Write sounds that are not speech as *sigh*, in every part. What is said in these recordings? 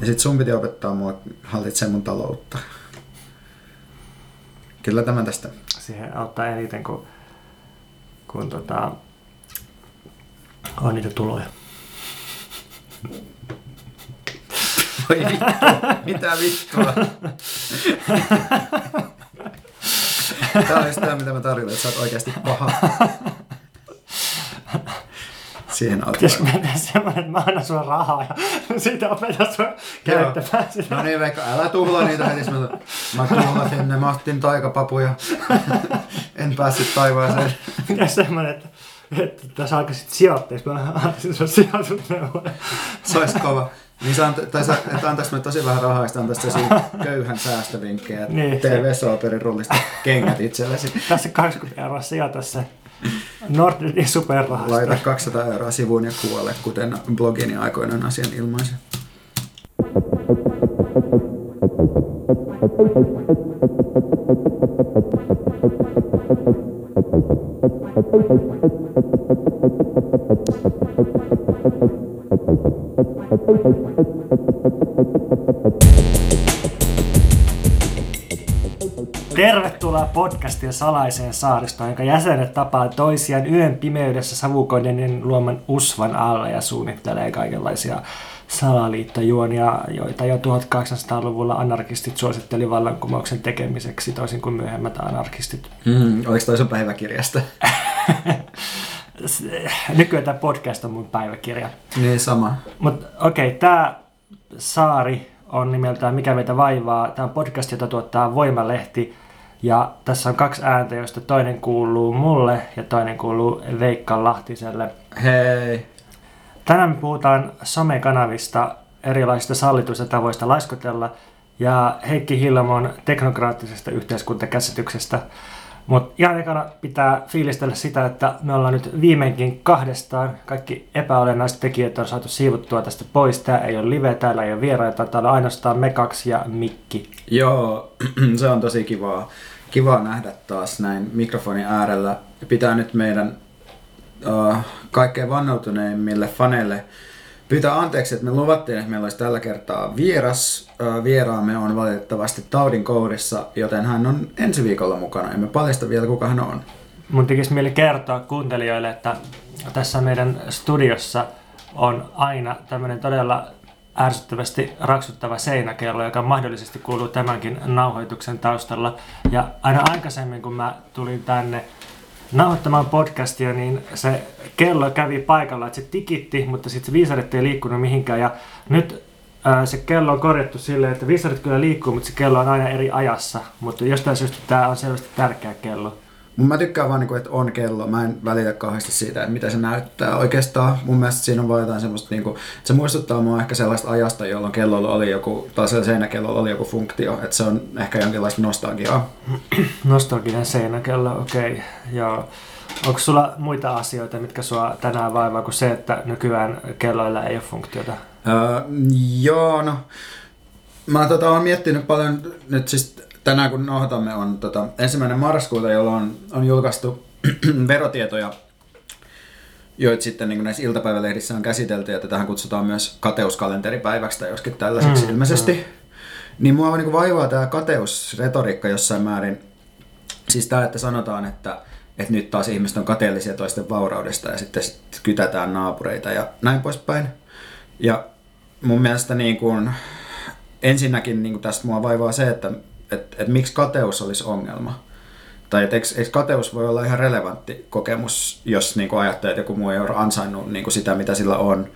Ja sit sun piti opettaa mua hallitsemaan mun taloutta. Kyllä tämä tästä. Siihen auttaa eniten, kun, kun tota, on niitä tuloja. *laughs* Voi vittu, mitä vittua. *laughs* Tää on just tää, mitä mä tarjoan, että sä oot oikeasti paha. Siihen auttaa. Pitäisikö tehdä semmoinen, että mä annan sulle rahaa ja siitä opetan sua käyttämään sitä. No niin, Veikka, älä tuhlaa niitä heti. Mä, mä tuhlasin ne Martin taikapapuja. en päässyt taivaaseen. Pitäisi semmoinen, että, että tässä aikaisit sijoitteeksi, mä antaisin sulle sijoitusneuvoja. Se olisi kova. Niin sä, tai sä, että antaisi mulle tosi vähän rahaa, ja tosi köyhän säästövinkkejä, Niin. tee Vesooperin rullista kengät itsellesi. Tässä 20 euroa sijoita se Nordnetin superrahasto. Laita 200 euroa sivuun ja kuole, kuten blogini aikoinaan asian ilmaisi. *laughs* Tervetuloa podcastin salaiseen saaristoon, jonka jäsenet tapaa toisiaan yön pimeydessä savukoneiden luoman usvan alla ja suunnittelee kaikenlaisia salaliittojuonia, joita jo 1800-luvulla anarkistit suositteli vallankumouksen tekemiseksi, toisin kuin myöhemmät anarkistit. Mm, oliko toi sun päiväkirjasta? *laughs* Nykyään tämä podcast on mun päiväkirja. niin, sama. Mutta okei, okay, tämä saari on nimeltään Mikä meitä vaivaa. Tämä on podcast, jota tuottaa Voimalehti. Ja tässä on kaksi ääntä, joista toinen kuuluu mulle ja toinen kuuluu Veikka Lahtiselle. Hei. Tänään me puhutaan somekanavista, erilaisista sallituista tavoista laiskotella ja Heikki Hillamon teknokraattisesta yhteiskuntakäsityksestä. Mutta ihan ekana pitää fiilistellä sitä, että me ollaan nyt viimeinkin kahdestaan. Kaikki epäolennaiset tekijät on saatu siivuttua tästä pois. Tää ei ole live, täällä ei ole vieraita, täällä on ainoastaan me kaksi ja Mikki. Joo, *clears throat* se on tosi kivaa. Kivaa nähdä taas näin mikrofonin äärellä. Pitää nyt meidän uh, kaikkein vannoutuneimmille faneille pyytää anteeksi, että me luvattiin, että meillä olisi tällä kertaa vieras. Uh, vieraamme on valitettavasti taudin kourissa, joten hän on ensi viikolla mukana. Emme paljasta vielä, kuka hän on. Mun tekisi mieli kertoa kuuntelijoille, että tässä meidän studiossa on aina tämmöinen todella ärsyttävästi raksuttava seinäkello, joka mahdollisesti kuuluu tämänkin nauhoituksen taustalla. Ja aina aikaisemmin, kun mä tulin tänne nauhoittamaan podcastia, niin se kello kävi paikalla, että se tikitti, mutta sitten se viisarit ei liikkunut mihinkään. Ja nyt ää, se kello on korjattu silleen, että viisarit kyllä liikkuu, mutta se kello on aina eri ajassa. Mutta jostain syystä tämä on selvästi tärkeä kello. Mun mä tykkään vaan, niinku, että on kello. Mä en välitä kauheasti siitä, että mitä se näyttää. Oikeastaan mun mielestä siinä on vaan jotain semmoista, niinku, että se muistuttaa mua ehkä sellaista ajasta, jolloin kellolla oli joku, tai siellä seinäkellolla oli joku funktio. Että se on ehkä jonkinlaista nostalgiaa. *clears throat* Nostalginen seinäkello, okei. Okay. Joo. Onko sulla muita asioita, mitkä sua tänään vaivaa kuin se, että nykyään kelloilla ei ole funktiota? Öö, joo, no. Mä tota, oon miettinyt paljon nyt siis tänään kun nauhoitamme on tota, ensimmäinen marraskuuta, jolloin on, on julkaistu *clears throat* verotietoja, joita sitten niin näissä iltapäivälehdissä on käsitelty, ja tätähän kutsutaan myös kateuskalenteripäiväksi tai joskin tällaiseksi mm, ilmeisesti. Mm. Niin mua niin vaivaa tämä kateusretoriikka jossain määrin. Siis tämä, että sanotaan, että, että nyt taas ihmiset on kateellisia toisten vauraudesta ja sitten sit kytätään naapureita ja näin poispäin. Ja mun mielestä niin kuin, ensinnäkin niin kuin tästä mua vaivaa se, että et, et miksi kateus olisi ongelma. Tai että eikö, eikö kateus voi olla ihan relevantti kokemus, jos niin kuin ajattelee, että joku muu ei ole ansainnut niin kuin sitä, mitä sillä on.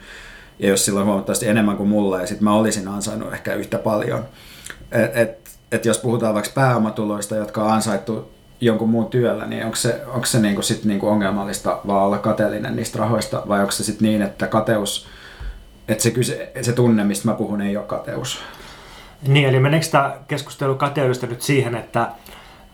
Ja jos sillä on huomattavasti enemmän kuin mulla, ja sitten mä olisin ansainnut ehkä yhtä paljon. Et, et, et jos puhutaan vaikka pääomatuloista, jotka on ansaittu jonkun muun työllä, niin onko se, onko se niinku sit niinku ongelmallista vaan olla kateellinen niistä rahoista, vai onko se sitten niin, että kateus, että se, kyse, se tunne, mistä mä puhun, ei ole kateus? Niin, eli meneekö tämä keskustelu kateudesta nyt siihen, että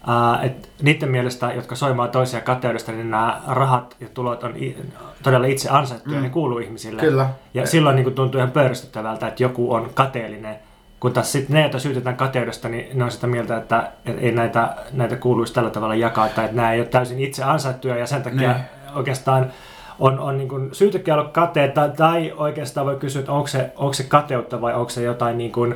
Uh, et niiden mielestä, jotka soimaa toisia kateudesta, niin nämä rahat ja tulot on i- todella itse ansaittuja, mm. ne kuuluu ihmisille. Kyllä. Ja silloin niin kuin tuntuu ihan pöyristyttävältä, että joku on kateellinen. Kun taas sitten ne, joita syytetään kateudesta, niin ne on sitä mieltä, että ei näitä, näitä kuuluisi tällä tavalla jakaa, tai että nämä ei ole täysin itse ansaittuja, ja sen takia Ne. oikeastaan on, on niin kuin syytäkin olla kateita, tai oikeastaan voi kysyä, että onko se, onko se kateutta vai onko se jotain niin kuin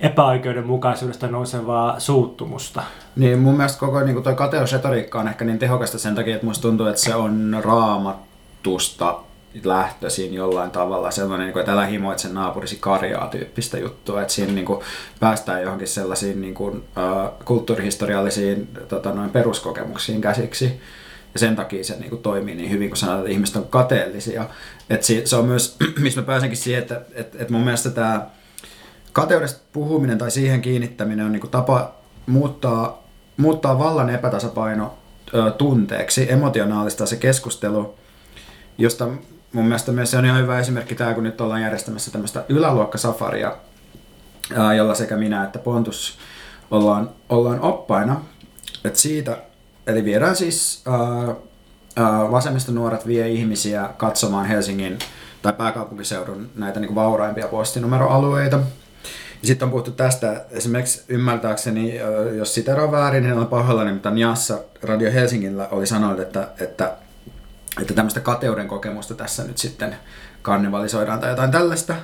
epäoikeudenmukaisuudesta nousevaa suuttumusta. Niin mun mielestä koko niin toi kateusretoriikka on ehkä niin tehokasta sen takia, että musta tuntuu, että se on raamattusta lähtöisin jollain tavalla sellainen, niin että älä himoit sen naapurisi karjaa tyyppistä juttua, että siinä niin kuin päästään johonkin sellaisiin niin kuin, kulttuurihistoriallisiin tota, noin peruskokemuksiin käsiksi. Ja sen takia se niin kuin, toimii niin hyvin, kun sanotaan, että ihmiset on kateellisia. Et se on myös, *clears throat* missä mä pääsenkin siihen, että et, et mun mielestä tämä kateudesta puhuminen tai siihen kiinnittäminen on niin kuin tapa muuttaa, muuttaa vallan epätasapaino ö, tunteeksi, emotionaalista se keskustelu, josta mun mielestä myös se on ihan hyvä esimerkki tämä, kun nyt ollaan järjestämässä tämmöistä yläluokkasafaria, jolla sekä minä että Pontus ollaan, ollaan oppaina. Et siitä, eli viedään siis ää, nuoret vie ihmisiä katsomaan Helsingin tai pääkaupunkiseudun näitä niin kuin vauraimpia postinumeroalueita – sitten on puhuttu tästä, esimerkiksi ymmärtääkseni, jos on väärin, niin on pahoillani, mutta Niassa Radio Helsingillä oli sanonut, että, että, että tämmöistä kateuden kokemusta tässä nyt sitten karnevalisoidaan tai jotain tällaista.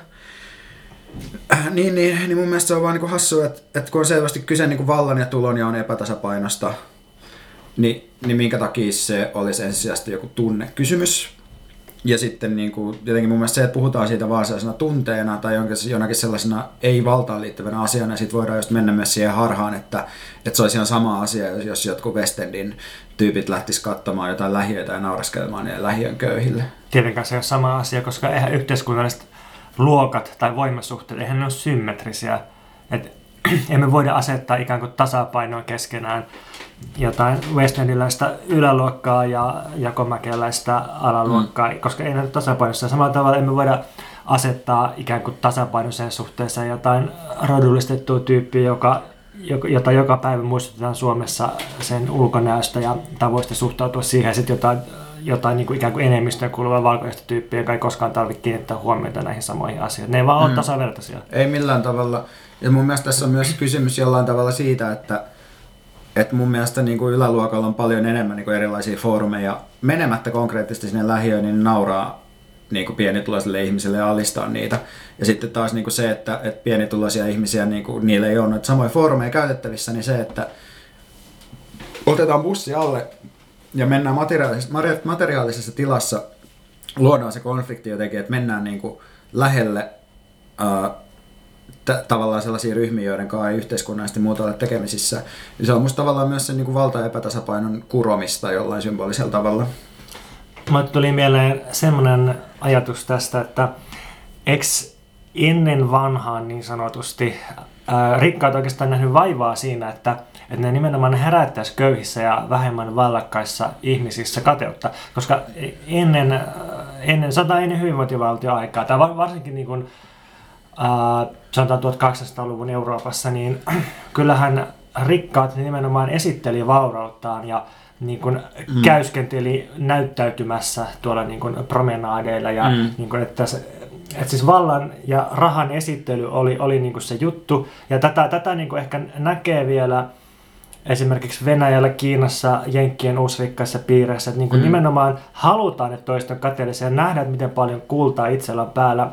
Äh, niin, niin, niin mun mielestä se on vaan niin hassu, että, että kun on selvästi kyse niin vallan ja tulon ja on epätasapainosta, niin, niin minkä takia se olisi ensisijaisesti joku tunnekysymys. Ja sitten niin kuin, jotenkin mun mielestä se, että puhutaan siitä vaan sellaisena tunteena tai jonakin sellaisena ei-valtaan liittyvänä asiana, ja sitten voidaan just mennä myös siihen harhaan, että, että se olisi ihan sama asia, jos, jos jotkut Westendin tyypit lähtis katsomaan jotain lähiöitä ja nauraskelemaan niille lähiön köyhille. Tietenkään se ole sama asia, koska eihän yhteiskunnalliset luokat tai voimasuhteet, eihän ne ole symmetrisiä. Et *clears throat* emme voida asettaa ikään kuin tasapainoa keskenään jotain Endiläistä yläluokkaa ja jakomäkeläistä alaluokkaa, mm. koska ei näy tasapainossa. Samalla tavalla emme voida asettaa ikään kuin tasapainoiseen suhteeseen jotain rodullistettua tyyppiä, joka, jota joka päivä muistutetaan Suomessa sen ulkonäöstä ja tavoista suhtautua siihen, sitten jotain, jotain niin kuin ikään kuin enemmistöön kuuluva valkoista tyyppiä, joka ei koskaan tarvitse kiinnittää huomiota näihin samoihin asioihin. Ne ei vaan mm. ole tasavertaisia. Ei millään tavalla. Ja mun mielestä tässä on myös kysymys jollain tavalla siitä, että et mun mielestä niin kuin yläluokalla on paljon enemmän niin kuin erilaisia foorumeja. Menemättä konkreettisesti sinne lähiöön, niin nauraa niin kuin pienituloisille ihmisille ja alistaa niitä. Ja sitten taas niin kuin se, että, että pienituloisia ihmisiä, niin kuin, niillä ei ole samoja foorumeja käytettävissä, niin se, että otetaan bussi alle ja mennään materiaalisessa, materiaalisessa tilassa, luodaan se konflikti jotenkin, että mennään niin kuin lähelle ää, t- tavallaan sellaisia ryhmiä, joiden kanssa ei yhteiskunnallisesti muuta ole tekemisissä. Ja se on musta tavallaan myös sen niin kuin valta- epätasapainon kuromista jollain symbolisella tavalla. Mulle tuli mieleen semmoinen ajatus tästä, että ex ennen vanhaan niin sanotusti rikkaat oikeastaan nähnyt vaivaa siinä, että, että ne nimenomaan herättäisi köyhissä ja vähemmän vallakkaissa ihmisissä kateutta, koska ennen, ennen sata ennen hyvinvointivaltioaikaa, tai varsinkin niin kuin, äh, sanotaan 1800-luvun Euroopassa, niin *clears throat* kyllähän rikkaat nimenomaan esitteli vaurauttaan ja niin kuin mm. käyskenteli näyttäytymässä tuolla niin kuin promenaadeilla ja mm. niin kuin, että, se, että siis vallan ja rahan esittely oli, oli niin kuin se juttu ja tätä, tätä niin kuin ehkä näkee vielä esimerkiksi Venäjällä, Kiinassa, Jenkkien uusrikkaissa piireissä, että niin kuin mm. nimenomaan halutaan, että toista on kateellisia ja nähdään, että miten paljon kultaa itsellä on päällä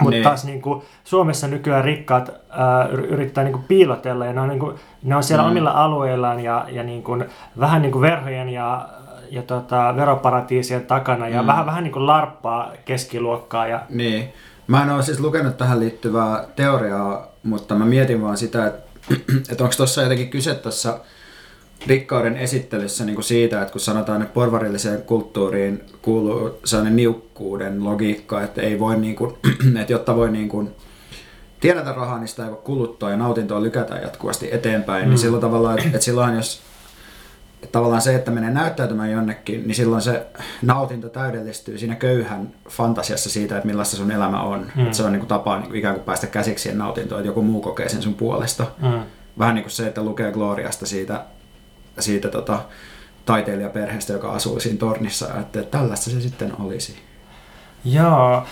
mutta niin. taas niin kuin, Suomessa nykyään rikkaat ää, yrittää niin kuin, piilotella ja ne on, niin kuin, ne on siellä mm. omilla alueillaan ja, ja niin kuin, vähän niin kuin verhojen ja, ja tota, veroparatiisien takana ja mm. vähän, vähän niin kuin larppaa keskiluokkaa. Ja... Niin. Mä en ole siis lukenut tähän liittyvää teoriaa, mutta mä mietin vaan sitä, että, *clears throat* että onko tuossa jotenkin kyse tuossa rikkauden esittelyssä niin kuin siitä, että kun sanotaan, että porvarilliseen kulttuuriin kuuluu sellainen niukkuuden logiikka, että ei voi niin kuin, *clears throat* että jotta voi niin kuin tienata rahaa, niin sitä ei voi kuluttaa ja nautintoa lykätä jatkuvasti eteenpäin, niin mm. niin silloin tavallaan, että, että silloin jos että tavallaan se, että menee näyttäytymään jonnekin, niin silloin se nautinto täydellistyy siinä köyhän fantasiassa siitä, että millaista sun elämä on. Mm. Että se on niin kuin tapa niin kuin ikään kuin päästä käsiksi siihen nautintoon, että joku muu kokee sen sun puolesta. Mm. Vähän niin kuin se, että lukee Gloriasta siitä siitä tota, taiteilijaperheestä, joka asuu siinä tornissa, että tällaista se sitten olisi. Joo,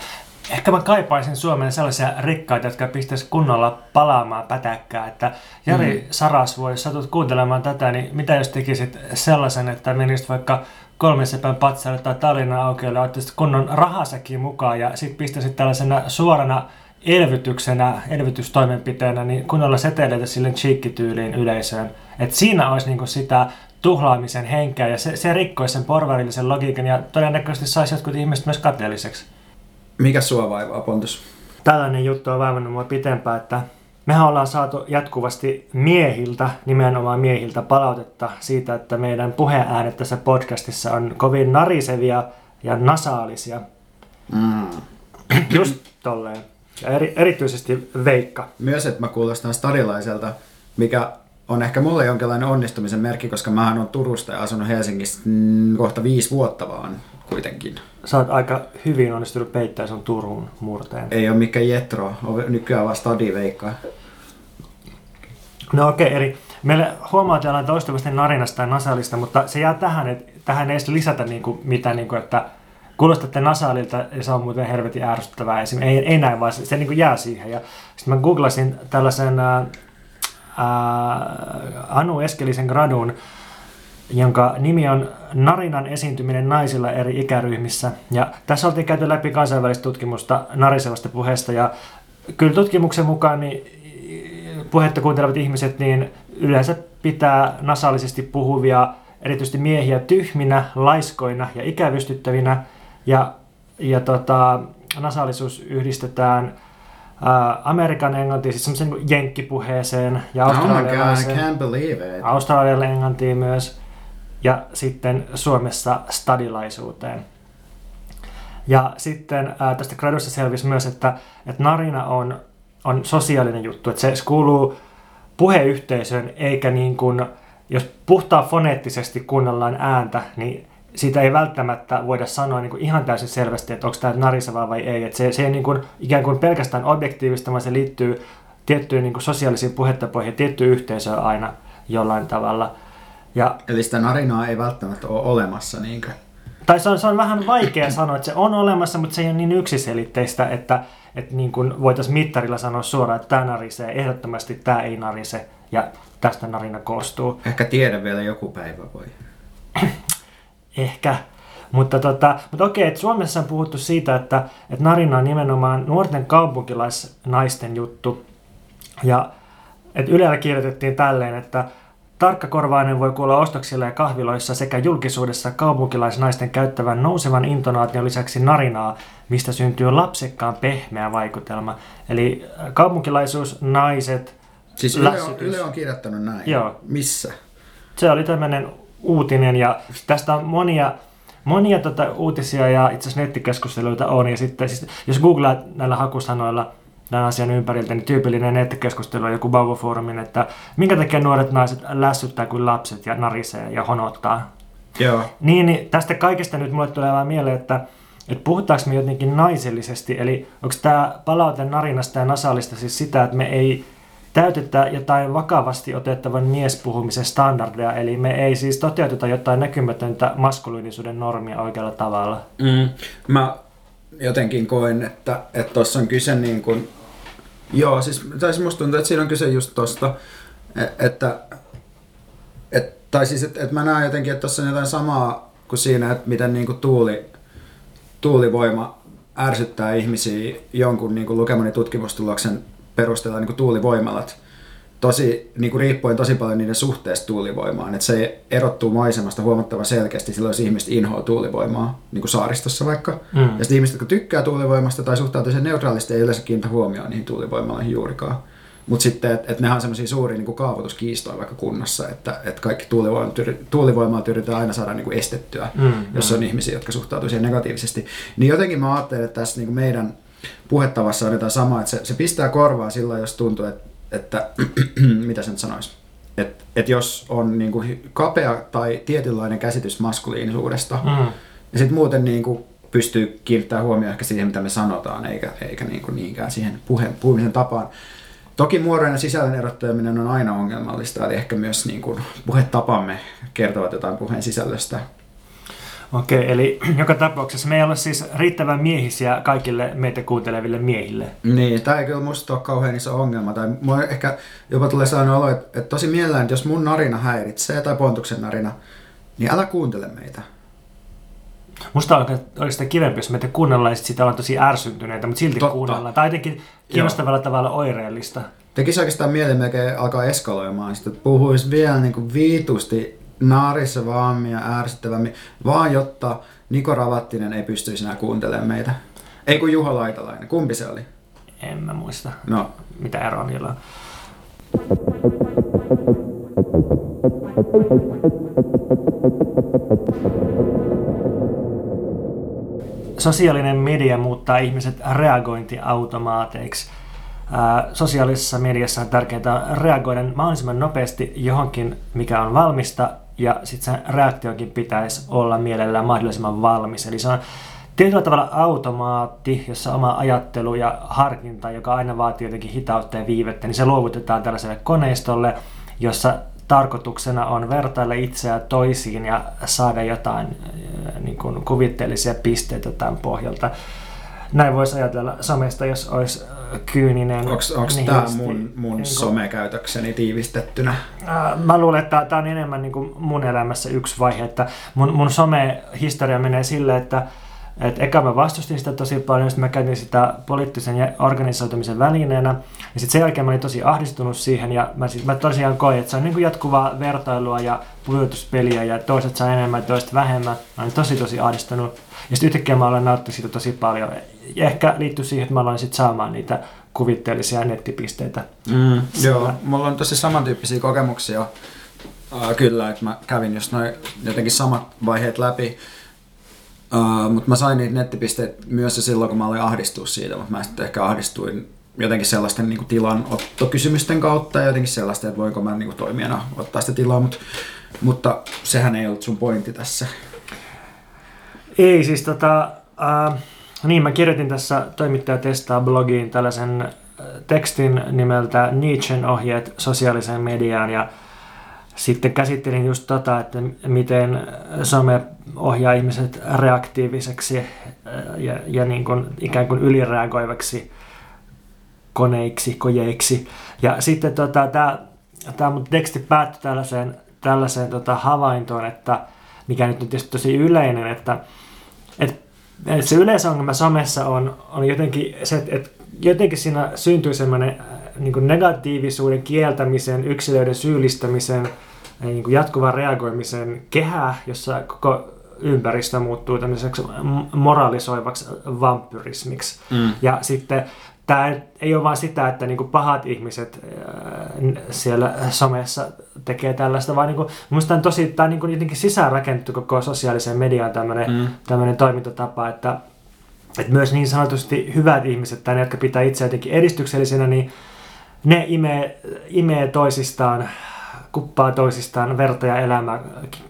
ehkä mä kaipaisin Suomeen sellaisia rikkaita, jotka pistäisi kunnolla palaamaan pätäkkää. Että Jari mm. Sarasvuo, jos satut kuuntelemaan tätä, niin mitä jos tekisit sellaisen, että menisit vaikka kolmen sepän patsaille tai Tallinnan aukiolle, ottaisit kunnon rahasäkin mukaan ja sitten pistäisit tällaisena suorana elvytyksenä, elvytystoimenpiteenä, niin kunnolla seteleitä sille cheekkityyliin yleisöön. Et siinä olisi niinku sitä tuhlaamisen henkeä ja se, se rikkoisi sen porvarillisen logiikan ja todennäköisesti saisi jotkut ihmiset myös kateelliseksi. Mikä sua vaivaa, Pontus? Tällainen juttu on vaivannut mua pitempään, että mehän ollaan saatu jatkuvasti miehiltä, nimenomaan miehiltä, palautetta siitä, että meidän puheäänet tässä podcastissa on kovin narisevia ja nasaalisia. Mm. Just tolleen. Ja eri, erityisesti Veikka. Myös, että mä kuulostan stadilaiselta, mikä on ehkä mulle jonkinlainen onnistumisen merkki, koska mä oon Turusta ja asunut Helsingissä mm, kohta viisi vuotta vaan kuitenkin. Sä oot aika hyvin onnistunut peittämään sun Turun murteen. Ei ole mikään jetro, on nykyään vaan stadiveikka. No okei, okay, eli meille huomautellaan toistuvasti narinasta ja nasaalista, mutta se jää tähän, että tähän ei edes lisätä niin kuin, mitään, niin kuin, että kuulostatte nasaalilta ja se on muuten helvetin ärsyttävää. Ei, ei näin, vaan se, se niin kuin jää siihen. Ja sitten mä googlasin tällaisen ää, Anu Eskelisen gradun, jonka nimi on Narinan esiintyminen naisilla eri ikäryhmissä. Ja tässä oltiin käyty läpi kansainvälistä tutkimusta narisevasta puheesta ja kyllä tutkimuksen mukaan niin puhetta kuuntelevat ihmiset niin yleensä pitää nasaalisesti puhuvia erityisesti miehiä tyhminä, laiskoina ja ikävystyttävinä. Ja, ja tota, nasaalisuus yhdistetään ää, Amerikan englantiin, siis semmoisen niin jenkkipuheeseen ja Oh god, I australialaiseen, englantiin myös ja sitten Suomessa stadilaisuuteen. Ja sitten ää, tästä gradussa selvisi myös, että, että narina on, on sosiaalinen juttu, että se kuuluu puheyhteisöön eikä niin kuin, jos puhtaa foneettisesti kuunnellaan ääntä, niin siitä ei välttämättä voida sanoa niin kuin ihan täysin selvästi, että onko tämä narisevaa vai ei. Että se, se ei niin kuin, ikään kuin pelkästään objektiivista, vaan se liittyy tiettyyn niin kuin sosiaalisiin puhetapoihin ja tiettyyn yhteisöön aina jollain tavalla. Ja, Eli sitä narinaa ei välttämättä ole olemassa, niinkö? tai se on, se on vähän vaikea sanoa, että se on olemassa, mutta se ei ole niin yksiselitteistä, että, että niin kuin voitaisiin mittarilla sanoa suoraan, että tämä narisee, ehdottomasti tämä ei narise ja tästä narina koostuu. Ehkä tiedä vielä joku päivä voi. Ehkä. Mutta, tota, mutta okei, että Suomessa on puhuttu siitä, että, että narina on nimenomaan nuorten kaupunkilaisnaisten juttu. Ja että Ylellä kirjoitettiin tälleen, että tarkkakorvainen voi kuulla ostoksilla ja kahviloissa sekä julkisuudessa kaupunkilaisnaisten käyttävän nousevan intonaation lisäksi narinaa, mistä syntyy lapsekkaan pehmeä vaikutelma. Eli äh, kaupunkilaisuus, naiset, Siis Yle on. Yle on kirjoittanut näin. Joo. Missä? se oli tämmöinen uutinen ja tästä on monia, monia tota uutisia ja itse asiassa nettikeskusteluita on. Ja sitten siis, jos googlaat näillä hakusanoilla tämän asian ympäriltä, niin tyypillinen nettikeskustelu on joku Bauvo-foorumin, että minkä takia nuoret naiset lässyttää kuin lapset ja narisee ja honottaa. Joo. Niin, niin tästä kaikesta nyt mulle tulee vaan mieleen, että, että puhutaanko me jotenkin naisellisesti, eli onko tämä palaute narinasta ja nasaalista siis sitä, että me ei täytetä jotain vakavasti otettavan miespuhumisen standardeja, eli me ei siis toteuteta jotain näkymätöntä maskuliinisuuden normia oikealla tavalla. Mm. Mä jotenkin koen, että että tuossa on kyse niin kuin, joo, siis, tai siis musta tuntuu, että siinä on kyse just tosta, e- että, et, tai siis, että et mä näen jotenkin, että tuossa on jotain samaa kuin siinä, että miten niin kuin tuuli, tuulivoima ärsyttää ihmisiä jonkun niin kuin lukemani tutkimustuloksen perusteella niin kuin tuulivoimalat. Tosi, niin kuin riippuen tosi paljon niiden suhteesta tuulivoimaan. Että se erottuu maisemasta huomattavan selkeästi silloin, jos ihmiset inhoaa tuulivoimaa, niin kuin saaristossa vaikka. Mm. Ja sitten ihmiset, jotka tykkää tuulivoimasta tai suhtautuu sen neutraalisti, ei yleensä kiinnitä huomioon niihin tuulivoimaloihin juurikaan. Mutta sitten, että et nehän on semmoisia suuria niin kaavoituskiistoja vaikka kunnassa, että et kaikki tuulivoimat, yri- tuulivoimalat yritetään aina saada niin kuin estettyä, Mm, jos on ihmisiä, jotka suhtautuu siihen negatiivisesti. Niin jotenkin mä ajattelen, että tässä niin kuin meidän puhetavassa on jotain samaa, että se, se pistää korvaa silloin, jos tuntuu, että, että *clears throat* mitä sen sanoisi, että, että jos on niin kuin kapea tai tietynlainen käsitys maskuliinisuudesta, Mm. ja sitten muuten niin kuin pystyy kiinnittämään huomioon ehkä siihen, mitä me sanotaan, eikä, eikä niin kuin niinkään siihen puhe, puhumisen tapaan. Toki muodon ja sisällön erottaminen on aina ongelmallista, eli ehkä myös niin kuin puhetapamme kertovat jotain puheen sisällöstä. Okei, eli *clears throat* joka tapauksessa me ei ole siis riittävän miehisiä kaikille meitä kuunteleville miehille. Niin, tämä ei kyllä musta ole kauhean iso ongelma. Tai mulla ehkä jopa tulee sellainen olo, että, että tosi mielellään, että jos mun narina häiritsee tai Pontuksen narina, niin älä kuuntele meitä. Musta olisi sitä kivempi, jos meitä kuunnellaan ja sit siitä ollaan tosi ärsyntyneitä, mutta silti Totta. kuunnellaan. Tai jotenkin kiinnostavalla tavalla oireellista. Tekisi oikeastaan mieli melkein alkaa eskaloimaan sitä, että puhuisi vielä niin kuin viitusti naarissa vaammin ja ärsyttävämmin, vaan jotta Niko Ravattinen ei pystyisi enää kuuntelemaan meitä. Ei kun Juha Laitalainen. Kumpi se oli? En mä muista, No, mitä eroa niillä on. Sosiaalinen media muuttaa ihmiset reagointiautomaateiksi. Sosiaalisessa mediassa on tärkeää reagoida mahdollisimman nopeasti johonkin, mikä on valmista, ja sitten sen reaktiokin pitäisi olla mielellään mahdollisimman valmis. Eli se on tietyllä tavalla automaatti, jossa oma ajattelu ja harkinta, joka aina vaatii jotenkin hitautta ja viivettä, niin se luovutetaan tällaiselle koneistolle, jossa tarkoituksena on vertailla itseä toisiin ja saada jotain äh, niin kuin kuvitteellisia pisteitä tämän pohjalta. Näin voisi ajatella somesta, jos olisi kyyninen. onko tämä nihilisti. mun, mun Niin somekäytökseni tiivistettynä? Äh, Mä luulen, että tämä on enemmän niin kuin mun elämässä yksi vaihe, että mun, mun some-historia menee silleen, että et eka mä vastustin sitä tosi paljon, sitten mä käytin sitä poliittisen ja organisoitumisen välineenä, ja sitten sen jälkeen mä olin tosi ahdistunut siihen, ja mä, sit, mä tosiaan koin, että se on niin kuin jatkuvaa vertailua ja pujoituspeliä, ja toiset saa enemmän, toiset vähemmän. Mä olin tosi tosi ahdistunut, ja sitten yhtäkkiä mä olen nauttinut siitä tosi paljon. Ja ehkä liittyy siihen, että mä aloin sitten saamaan niitä kuvitteellisia nettipisteitä. Mm, joo, mulla on tosi samantyyppisiä kokemuksia. Uh, kyllä, että mä kävin just noin jotenkin samat vaiheet läpi. Uh, mutta mä sain niitä nettipisteitä myös jo silloin, kun mä olin ahdistunut siitä, mutta mä sitten ehkä ahdistuin jotenkin sellaisten niin kuin tilanottokysymysten kautta ja jotenkin sellaista, että voinko mä niin kuin toimijana ottaa sitä tilaa, mutta, mutta sehän ei ollut sun pointti tässä. Ei siis tota, äh, niin mä kirjoitin tässä toimittaja testaa blogiin tällaisen äh, tekstin nimeltä Nietzschen ohjeet sosiaaliseen mediaan ja sitten käsittelin just tota, että miten some ohjaa ihmiset reaktiiviseksi äh, ja, ja niin kuin ikään kuin ylireagoivaksi koneiksi, kojeiksi. Ja sitten tota, tämä mun teksti päättyi tällaiseen, tällaiseen tota, havaintoon, että mikä nyt on tietysti tosi yleinen, että et, et se yleisongelma somessa on, on jotenkin se, että et jotenkin siinä syntyy semmoinen niin negatiivisuuden kieltämisen, yksilöiden syyllistämisen, niin kuin jatkuvan reagoimisen kehä, jossa koko ympäristö muuttuu tämmöiseksi moralisoivaksi vampyrismiksi. Mm. Ja sitten tämä ei ole vain sitä, että niinku pahat ihmiset n- siellä somessa tekee tällaista, vaan niinku, minusta on tosi, tämä on niinku jotenkin sisäänrakennettu koko sosiaaliseen mediaan tämmöinen Mm. tämmöinen toimintatapa, että, että myös niin sanotusti hyvät ihmiset tai ne, jotka pitää itse jotenkin edistyksellisenä, niin ne imee, imee toisistaan, kuppaa toisistaan verta ja elämää,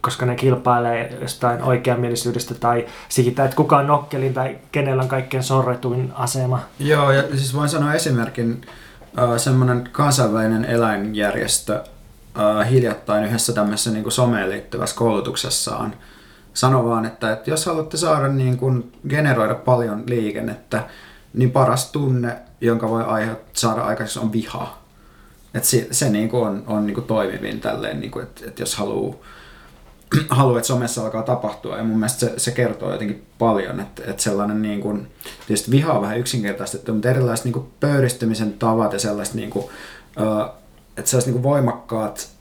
koska ne kilpailee jostain oikeamielisyydestä tai siitä, että kuka on nokkelin tai kenellä on kaikkein sorretuin asema. Joo, ja siis voin sanoa esimerkin, äh, semmoinen kansainvälinen eläinjärjestö äh, hiljattain yhdessä tämmöisessä niin someen liittyvässä koulutuksessaan sanoi vaan, että, että jos haluatte saada niin kuin, generoida paljon liikennettä, niin paras tunne, jonka voi aiheut- saada aikaiseksi on viha. Et se, se niin kuin on, on niin kuin toimivin tälleen, niin kuin, että, että jos haluaa *clears throat* haluaa, että somessa alkaa tapahtua. Ja mun mielestä se, se kertoo jotenkin paljon, että, että sellainen niin kuin, tietysti viha on vähän yksinkertaistettu, mutta erilaiset niin kuin pöyristymisen tavat ja sellaiset niin kuin, että sellaiset niin kuin voimakkaat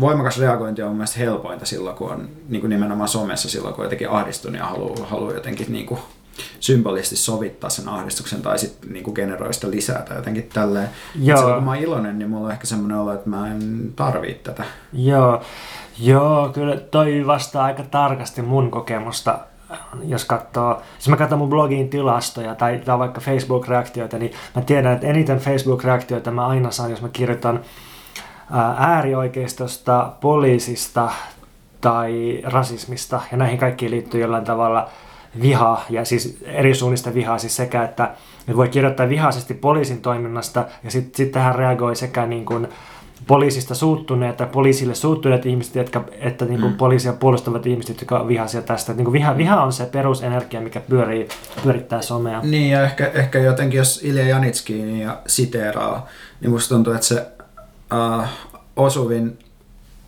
voimakas reagointi on mun mielestä helpointa silloin, kun on niin kuin nimenomaan somessa silloin, kun on jotenkin ahdistunut ja haluaa, haluaa jotenkin niin kuin symbolisesti sovittaa sen ahdistuksen tai sitten niin generoi sitä lisää tai jotenkin tälleen. Joo. Silloin kun mä oon iloinen, niin mulla on ehkä semmoinen olo, että mä en tarvii tätä. Joo, joo, kyllä toi vastaa aika tarkasti mun kokemusta, jos katsoo, jos mä katson mun blogin tilastoja tai, tai vaikka Facebook-reaktioita, niin mä tiedän, että eniten Facebook-reaktioita mä aina saan, jos mä kirjoitan ää, äärioikeistosta, poliisista tai rasismista, ja näihin kaikkiin liittyy jollain tavalla viha, ja siis eri suunnista vihaa, siis sekä, että, että voi kirjoittaa vihaisesti poliisin toiminnasta, ja sitten sit tähän reagoi sekä niin kuin poliisista suuttuneet tai poliisille suuttuneet ihmiset, jotka, että niin kuin mm. poliisia puolustavat ihmiset, jotka on vihaisia tästä. Että niin kuin viha, viha on se perusenergia, mikä pyörii, pyörittää somea. Niin, ja ehkä, ehkä jotenkin, jos Ilja Janitski ja siteeraa, niin musta tuntuu, että se äh, osuvin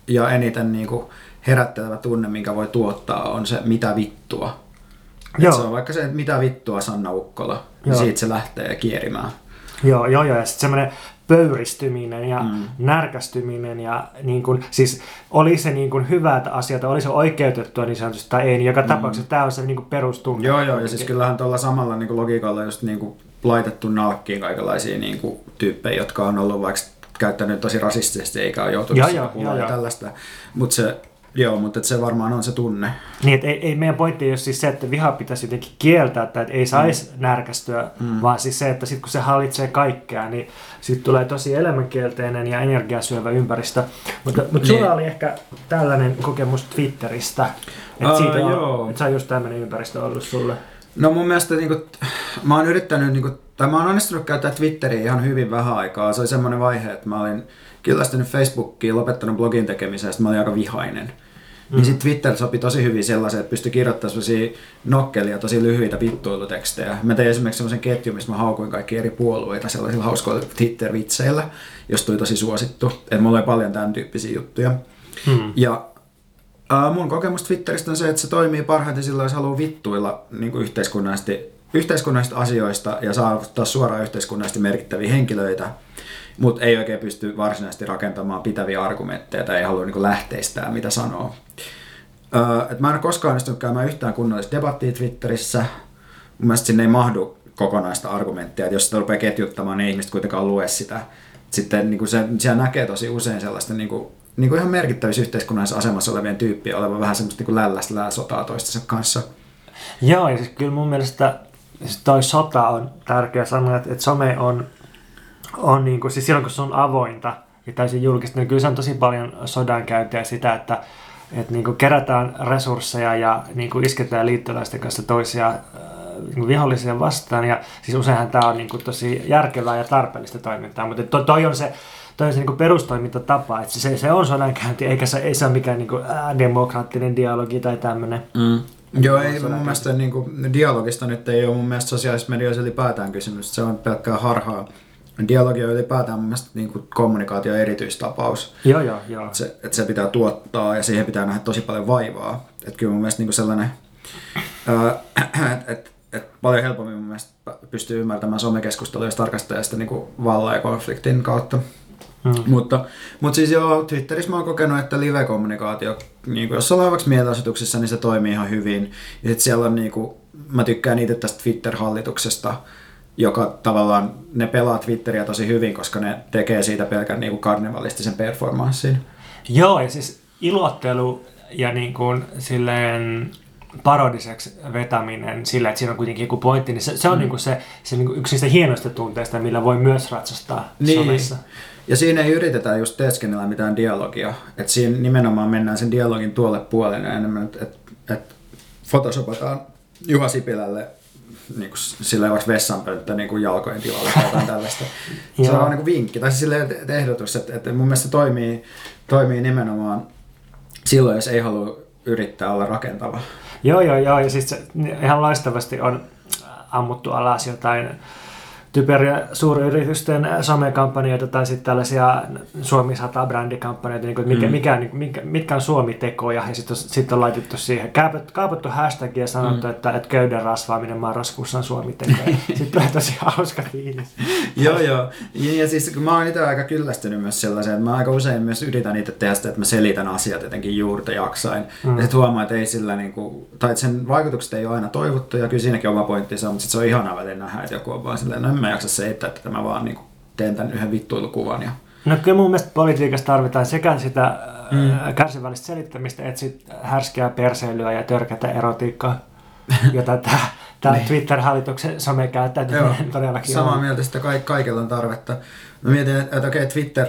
ja eniten niin kuin herättelevä tunne, minkä voi tuottaa, on se mitä vittua. Joo. se on vaikka se, että mitä vittua Sanna Ukkola, niin Joo. siitä se lähtee kierimään. Joo, joo, joo. Ja sitten semmoinen pöyristyminen ja Mm. mm. närkästyminen ja niin kun, siis oli se niin kun hyvä että asia, tai oli se oikeutettua niin sanotusti tai ei, niin joka tapauksessa tämä on se niin. Mm. Joo, joo, ja siis kyllähän tuolla samalla niin logiikalla just niin laitettu nalkkiin kaikenlaisia niin kuin tyyppejä, jotka on ollut vaikka käyttänyt tosi rasistisesti eikä ole joutunut Joo, siihen joo, kuulemaan joo, ja joo. tällaista. Mutta se, joo, mutta se varmaan on se tunne. Niin, että ei, ei meidän pointti ei ole siis se, että viha pitäisi jotenkin kieltää tai että ei saisi mm. närkästyä, mm. vaan siis se, että sitten kun se hallitsee kaikkea, niin sitten tulee tosi elämänkielteinen ja energiasyövä ympäristö. Mutta, mutta sulla Niin. oli ehkä tällainen kokemus Twitteristä, että Aa, siitä on, joo. että se on just tämmöinen ympäristö ollut sulle. No mun mielestä niin kuin, mä oon yrittänyt, niin kuin, tai mä oon onnistunut käyttää Twitteriä ihan hyvin vähän aikaa. Se oli semmoinen vaihe, että mä olin kyllästynyt Facebookiin, lopettanut blogin tekemiseen, ja mä olin aika vihainen. Mm. Niin sitten Twitter sopi tosi hyvin sellaiseen, että pystyi kirjoittamaan sellaisia nokkelia, tosi lyhyitä vittuilutekstejä. Mä tein esimerkiksi sellaisen ketjun, missä mä haukuin kaikki eri puolueita sellaisilla hauskoilla Twitter-vitseillä, jos tuli tosi suosittu. Että mulla oli paljon tämän tyyppisiä juttuja. Hmm. Ja ää, mun kokemus Twitteristä on se, että se toimii parhaiten silloin, jos haluaa vittuilla niin kuin yhteiskunnallisesti, yhteiskunnallisista asioista ja saavuttaa suoraan yhteiskunnallisesti merkittäviä henkilöitä, mutta ei oikein pysty varsinaisesti rakentamaan pitäviä argumentteja tai ei halua niin lähteistää, mitä sanoo. Ää, et mä en ole koskaan onnistunut käymään yhtään kunnollista debattia Twitterissä. Mun mielestä sinne ei mahdu kokonaista argumenttia, että jos sitä rupeaa ketjuttamaan, niin ihmiset kuitenkaan lue sitä. Sitten niin kuin se, siellä näkee tosi usein sellaista niin kuin, niin kuin ihan merkittävissä yhteiskunnallisessa asemassa olevien tyyppiä olevan vähän semmoista niin lällästä sotaa toistensa kanssa. Joo, ja siis kyllä mun mielestä toi sota on tärkeä sanoa, että, että some on, on niin kuin, siis silloin kun se on avointa ja täysin julkista, niin kyllä se on tosi paljon sodankäyntiä sitä, että, että niin kuin kerätään resursseja ja niin kuin isketään liittolaisten kanssa toisia äh, niin kuin vihollisia vastaan. Ja siis useinhan tämä on niin kuin tosi järkevää ja tarpeellista toimintaa, mutta to, toi on se, toi on se niin kuin perustoimintatapa, että se, se on sodankäynti, eikä se, ei se ole mikään niin kuin, ää, demokraattinen dialogi tai tämmöinen. Mm. Joo, ei mun mielestä niin kuin, dialogista nyt ei ole mun mielestä sosiaalisessa mediassa ylipäätään kysymys. Se on pelkkää harhaa. Dialogi on ylipäätään mun mielestä niin kuin kommunikaatio erityistapaus. Joo, joo, joo. Että se, että se pitää tuottaa ja siihen pitää nähdä tosi paljon vaivaa. Että kyllä mun mielestä niin sellainen, *clears throat* että et, et paljon helpommin mun mielestä pystyy ymmärtämään somekeskustelua, jos tarkastelee sitä niin vallan ja konfliktin kautta. Mm. Mutta, mutta siis joo, Twitterissä mä oon kokenut, että live-kommunikaatio, niin kuin jos ollaan vaikka mielenosoituksissa, niin se toimii ihan hyvin. Ja sit siellä on niin kuin, mä tykkään itse tästä Twitter-hallituksesta, joka tavallaan, ne pelaa Twitteriä tosi hyvin, koska ne tekee siitä pelkän niin kuin karnevalistisen performanssin. Joo, ja siis ilottelu ja niin kuin silleen parodiseksi vetäminen sillä, että siinä on kuitenkin joku pointti, niin se, se on mm. niin kuin se, se niin kuin yksi niistä hienoista tunteista, millä voi myös ratsastaa Niin. somessa. Ja siinä ei yritetä just teeskennellä mitään dialogia. Että siinä nimenomaan mennään sen dialogin tuolle puolelle enemmän, että et, et photoshopataan Juha Sipilälle niin kuin sillä vaikka vessanpönttö niin kuin jalkojen tilalle tai jotain tällaista. *laughs* se on niin kuin vinkki, tai siis silleen, että ehdotus, että, että mun mielestä se toimii, toimii nimenomaan silloin, jos ei halua yrittää olla rakentava. Joo, joo, joo, ja siis se ihan laistavasti on ammuttu alas jotain typeriä suuryritysten somekampanjoita tai sitten tällaisia Suomi 100 brändikampanjoita, niin kuin, mikä, Mm. mikä, niin kuin, mikä, mitkä on Suomi-tekoja, ja sitten on, sit on laitettu siihen, kaapattu, kaapattu hashtag ja sanottu, mm. että, että köyden rasvaaminen marraskuussa on Suomi-tekoja. *laughs* sitten tulee tosi hauska fiilis. joo, joo. Ja, ja siis kun mä oon itse aika kyllästynyt myös sellaiseen, että mä aika usein myös yritän itse tehdä sitä, että mä selitän asiat jotenkin juurta jaksain. Mm. Ja sitten huomaa, että ei sillä niinku, tai että sen vaikutukset ei ole aina toivottu, ja kyllä siinäkin oma pointtinsa on, mutta sit se on ihanaa välillä nähdä, että joku on vaan silleen, no en mä jaksa selittää, että mä vaan niinku teen tämän yhden vittuilukuvan. Ja... No kyllä mun mielestä politiikassa tarvitaan sekä sitä mm. kärsivällistä selittämistä, että sit härskeää perseilyä ja törkätä erotiikkaa, *laughs* jota tämä Tämä Niin. Twitter-hallituksen somekäyttäytyminen todellakin samaa on. mieltä, että ka- kaikilla on tarvetta. Mä mietin, että, okei, Twitter,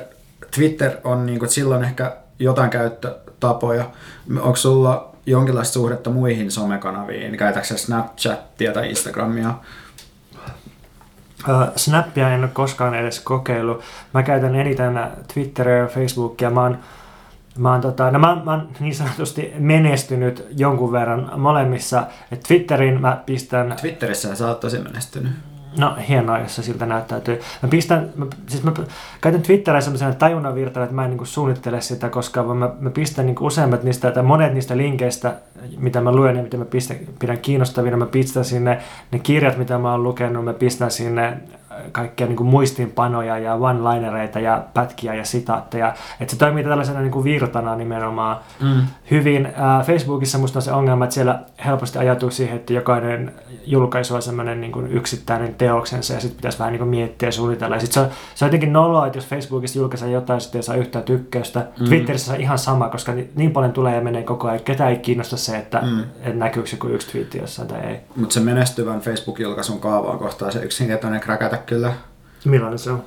Twitter on niin kuin, silloin ehkä jotain käyttötapoja. Onko sulla jonkinlaista suhdetta muihin somekanaviin? Käytätkö Snapchatia tai Instagramia? Snappia en ole koskaan edes kokeillut. Mä käytän eniten Twitteria ja Facebookia. Mä oon, mä oon, tota, no mä, mä oon niin sanotusti menestynyt jonkun verran molemmissa. Et Twitterin mä pistän... Twitterissä sä oot tosi menestynyt. No hienoa, jos se siltä näyttäytyy. Mä pistän, mä, siis mä käytän Twitteriä sellaisena tajunnan virtana, että mä en niin kuin suunnittele sitä koskaan, vaan mä, mä pistän niin kuin useimmat niistä, tai monet niistä linkeistä, mitä mä luen ja mitä mä pistän, pidän kiinnostavina, mä pistän sinne ne kirjat, mitä mä oon lukenut, mä pistän sinne kaikkia niin kuin muistiinpanoja ja one-linereita ja pätkiä ja sitaatteja. Että se toimii tällaisena niin kuin virtana nimenomaan mm. hyvin. Äh, Facebookissa musta on se ongelma, että siellä helposti ajatuu siihen, että jokainen julkaisu on semmoinen niin kuin yksittäinen teoksensa ja sitten pitäisi vähän niin kuin miettiä ja suunnitella. Ja sit se, on, se on jotenkin noloa, että jos Facebookissa julkaisee jotain, sitten ei saa yhtään tykkäystä. Mm. Twitterissä on ihan sama, koska niin paljon tulee ja menee koko ajan. Ketä ei kiinnosta se, että, mm. että näkyykö joku yksi twiitti jossain tai ei. Mutta se menestyvän Facebook-julkaisun kaavaa kohtaa se yksinkertainen kräkätä kyllä. Millainen se on?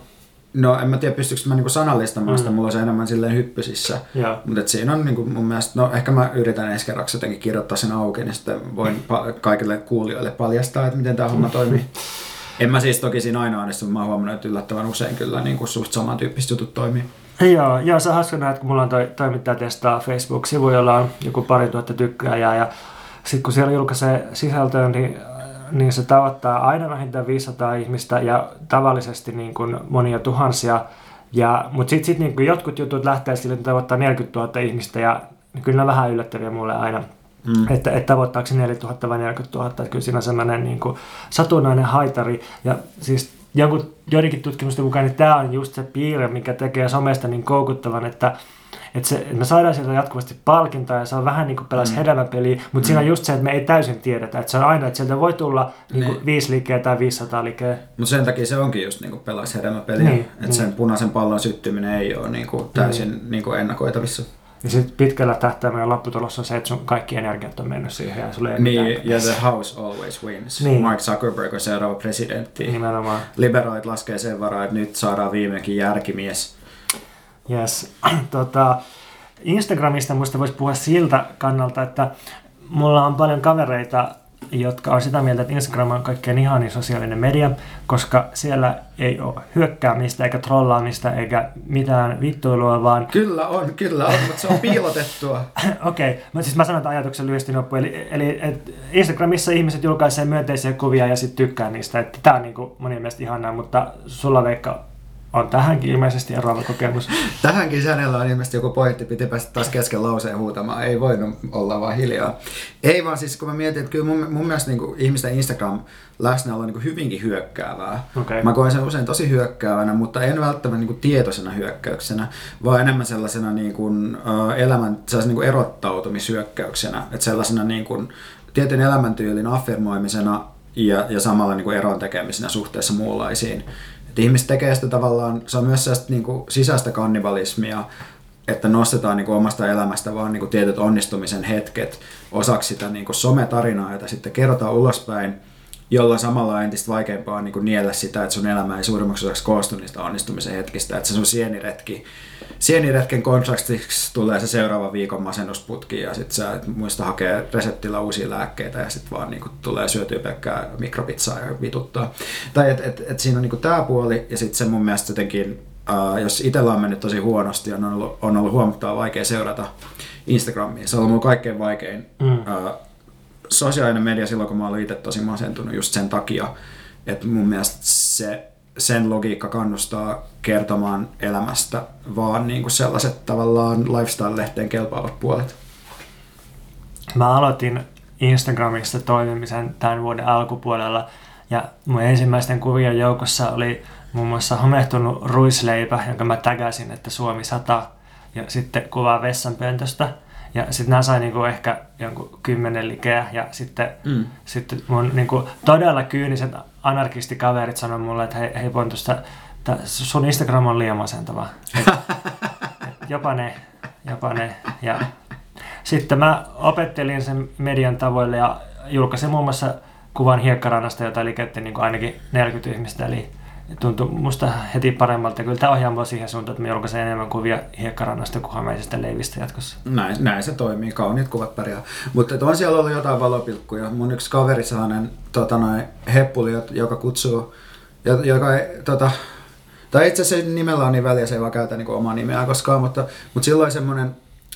No en mä tiedä pystyykö mä niinku sanallistamaan mm. sitä, mulla on se enemmän silleen hyppysissä. Mutta siinä on niinku mun mielestä, no ehkä mä yritän ensi kerraksi jotenkin kirjoittaa sen auki, niin sitten voin pa- kaikille kuulijoille paljastaa, että miten tämä homma toimii. *laughs* En mä siis toki siinä aina onnistu, mä oon huomannut, että yllättävän usein kyllä niin kuin suht samantyyppiset jutut toimii. Joo, joo, se on hauska nähdä, kun mulla on toi toimittaja testaa Facebook-sivu, jolla on joku pari tuhatta tykkääjää ja sitten kun siellä julkaisee sisältöä, niin niin se tavoittaa aina vähintään 500 ihmistä ja tavallisesti niin kuin monia tuhansia. Ja, mutta sitten sit niin jotkut jutut lähtee sille, että tavoittaa 40 000 ihmistä ja kyllä ne vähän yllättäviä mulle aina. Mm. Että, että tavoittaako se 4000 vai 40 000, että kyllä siinä on sellainen niin kuin satunnainen haitari. Ja siis jonkun, joidenkin tutkimusten mukaan niin tämä on just se piirre, mikä tekee somesta niin koukuttavan, että että, se, että me saadaan sieltä jatkuvasti palkintaa ja se on vähän niin kuin pelas mm. hedelmäpeliä, mutta mm. siinä on just se, että me ei täysin tiedetä, että se on aina, että sieltä voi tulla niin kuin niin. viisi liikeä tai 500 liikeä. Mutta sen takia se onkin just niin kuin pelas hedelmäpeliä, niin, että niin. sen punaisen pallon syttyminen ei ole niin kuin täysin niin. Niin kuin ennakoitavissa. Ja sitten pitkällä tähtäimellä lopputulos on se, että sun kaikki energiat on mennyt siihen ja sulle ei Niin, ja the house always wins. Niin. Mark Zuckerberg on seuraava presidentti. Nimenomaan. Liberaalit laskee sen varaa, että nyt saadaan viimeinkin järkimies. Yes. *clears throat* tota, Instagramista muista voisi puhua siltä kannalta, että mulla on paljon kavereita, jotka on sitä mieltä, että Instagram on kaikkein ihanin sosiaalinen media, koska siellä ei ole hyökkäämistä eikä trollaamista eikä mitään vittuilua, vaan... Kyllä on, kyllä on, mutta se on piilotettua. *laughs* Okei, okay. siis mä sanon tämän ajatuksen lyhyesti loppuun. Eli, eli et Instagramissa ihmiset julkaisee myönteisiä kuvia ja sitten tykkää niistä. Että tämä on niin kuin mielestä ihanaa, mutta sulla Veikka on tähänkin ilmeisesti eroava kokemus. *laughs* Tähänkin hänellä on ilmeisesti joku pointti, piti päästä taas kesken lauseen huutamaan, ei voinut olla vaan hiljaa. Ei vaan siis kun mä mietin, että kyllä mun, mun mielestä niin kuin ihmisten Instagram läsnäolo on niin hyvinkin hyökkäävää. Okay. Mä koen sen usein tosi hyökkäävänä, mutta en välttämättä niin kuin tietoisena hyökkäyksenä, vaan enemmän sellaisena niin kuin, uh, elämän, sellaisena niin kuin erottautumishyökkäyksenä, että sellaisena niin kuin, tietyn elämäntyylin affirmoimisena ja, ja samalla niin kuin eron tekemisenä suhteessa muunlaisiin. Et ihmiset tekee sitä tavallaan, se on myös sellaista niin kuin sisäistä kannibalismia, että nostetaan niin kuin omasta elämästä vaan niin kuin tietyt onnistumisen hetket osaksi sitä niin kuin sometarinaa, jota sitten kerrotaan ulospäin, jolloin samalla on entistä vaikeampaa niin kuin niellä sitä, että sun elämä ei suurimmaksi osaksi koostu niistä onnistumisen hetkistä, että se sun sieniretki sieniretken kontraktiksi tulee se seuraava viikon masennusputki ja sitten sä et muista hakea reseptillä uusia lääkkeitä ja sitten vaan niinku tulee syötyä pelkkää mikropizzaa ja vituttaa. Tai että et, et siinä on niinku tämä puoli ja sitten se mun mielestä jotenkin, uh, jos itsellä on mennyt tosi huonosti, on ollut, on ollut huomattavasti vaikea seurata Instagramia. Se on ollut mun kaikkein vaikein mm. uh, sosiaalinen media silloin, kun mä olin itse tosi masentunut just sen takia, että mun mielestä se sen logiikka kannustaa kertomaan elämästä, vaan niin kuin sellaiset tavallaan lifestyle-lehteen kelpaavat puolet. Mä aloitin Instagramista toimimisen tämän vuoden alkupuolella ja mun ensimmäisten kuvien joukossa oli muun muassa homehtunut ruisleipä, jonka mä tägäsin, että Suomi 100 ja sitten kuvaa vessanpöntöstä. Ja sitten nämä sai niinku ehkä jonkun kymmenen likeä ja sitten, mm. sitten mun niinku todella kyyniset anarkistikaverit sanoi mulle, että hei, hei voin tuosta, sun Instagram on liian masentava. Et, *laughs* et jopa ne, jopa ne. Ja sitten mä opettelin sen median tavoille ja julkaisin muun muassa kuvan hiekkarannasta, jota liikettiin niin ainakin 40 ihmistä, eli tuntui musta heti paremmalta. Kyllä tämä ohjaamo siihen suuntaan, että me julkaisen enemmän kuvia hiekkarannasta kuin hameisesta leivistä jatkossa. Näin, näin se toimii, kauniit kuvat pärjää. Mutta on siellä ollut jotain valopilkkuja. Mun yksi kaveri sellainen tota noin, heppuli, joka kutsuu, joka ei, tota, tai itse asiassa nimellä on niin väliä, se ei vaan käytä niin omaa nimeä koskaan, mutta, mutta silloin semmoinen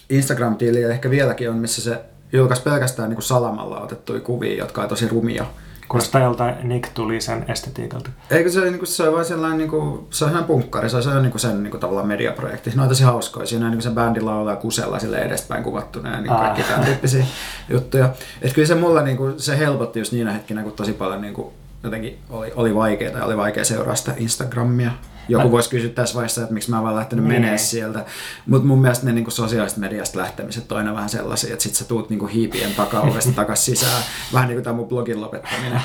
Instagram-tili ehkä vieläkin on, missä se julkaisi pelkästään niin salamalla otettuja kuvia, jotka on tosi rumia Kuulostaa joltain Nick tuli sen estetiikalta. Eikö se, niin kuin, se on vain sellainen, niin kuin, se on ihan punkkari, se on, se on niin kuin sen niin kuin, tavallaan mediaprojekti. Ne on tosi hauskoja, siinä on niin se bändi laulaa kusella sille edespäin kuvattuna ja niin kuin, kaikki tämän tyyppisiä juttuja. Et kyllä se mulla niin kuin, se helpotti just niinä hetkinä, kun tosi paljon niin kuin, jotenkin oli, oli vaikeaa ja oli vaikea seuraa sitä Instagramia. Joku voisi kysyä tässä vaiheessa, että miksi mä vaan lähtenyt Niin. menee sieltä. Mutta mun mielestä ne niinku sosiaalisesta mediasta lähtemiset on aina vähän sellaisia, että sit sä tuut niinku hiipien takaovesta takas sisään. Vähän niin kuin tämä mun blogin lopettaminen.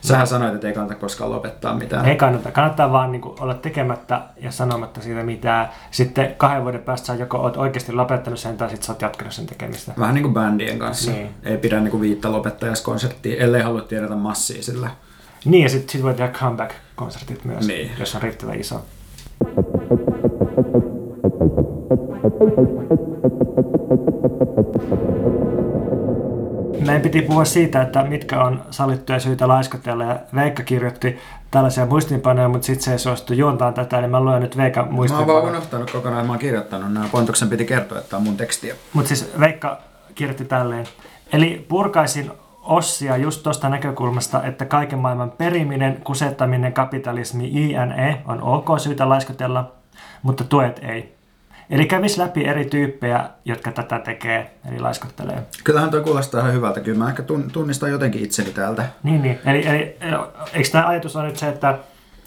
Sähän sanoit, että ei kannata koskaan lopettaa mitään. Ei kannata. Kannattaa vaan niin kuin, olla tekemättä ja sanomatta siitä mitään. Sitten kahden vuoden päästä sä joko oot oikeasti lopettanut sen tai sitten sä oot jatkanut sen tekemistä. Vähän niin kuin bändien kanssa. Niin. Ei pidä niinku viittä lopettajaskonserttia, ellei halua tiedetä massia sillä. Niin ja sitten sit voi tehdä comeback-konsertit myös, Niin. jos on riittävän iso. Meidän piti puhua siitä, että mitkä on sallittuja syitä laiskotella ja Veikka kirjoitti tällaisia muistinpanoja, mutta sitten se ei suostu juontaan tätä, eli mä luen nyt Veikan Mä oon vaan muistinpanoja. unohtanut kokonaan, mä oon kirjoittanut nämä. Pontuksen piti kertoa, että on mun tekstiä. Mutta siis Veikka kirjoitti tälleen. Eli purkaisin Ossia just tuosta näkökulmasta, että kaiken maailman periminen, kusettaminen, kapitalismi, INE on ok syytä laiskotella, mutta tuet ei. Eli kävis läpi eri tyyppejä, jotka tätä tekee, eli laiskottelee. Kyllähän toi kuulostaa ihan hyvältä. Kyllä mä ehkä tun- tunnistan jotenkin itseni täältä. Niin, niin. Eli, eli eikö tämä ajatus on nyt se, että,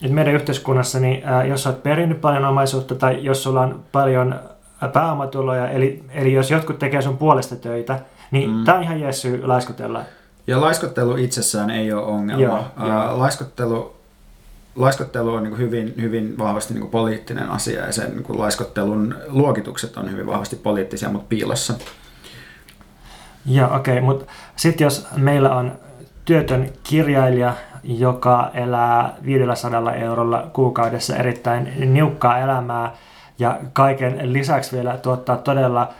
että meidän yhteiskunnassa, niin ää, jos olet perinnyt paljon omaisuutta tai jos sulla on paljon ää, pääomatuloja, eli, eli jos jotkut tekee sun puolesta töitä, niin mm. tämä on ihan jees syy laiskotella. Ja laiskottelu itsessään ei ole ongelma. Joo, Ää, joo. Laiskottelu, laiskottelu on niin hyvin, hyvin vahvasti niin poliittinen asia ja sen niin laiskottelun luokitukset on hyvin vahvasti poliittisia, mutta piilossa. Joo, okei, okay, mutta sitten jos meillä on työtön kirjailija, joka elää 500 eurolla kuukaudessa erittäin niukkaa elämää ja kaiken lisäksi vielä tuottaa todella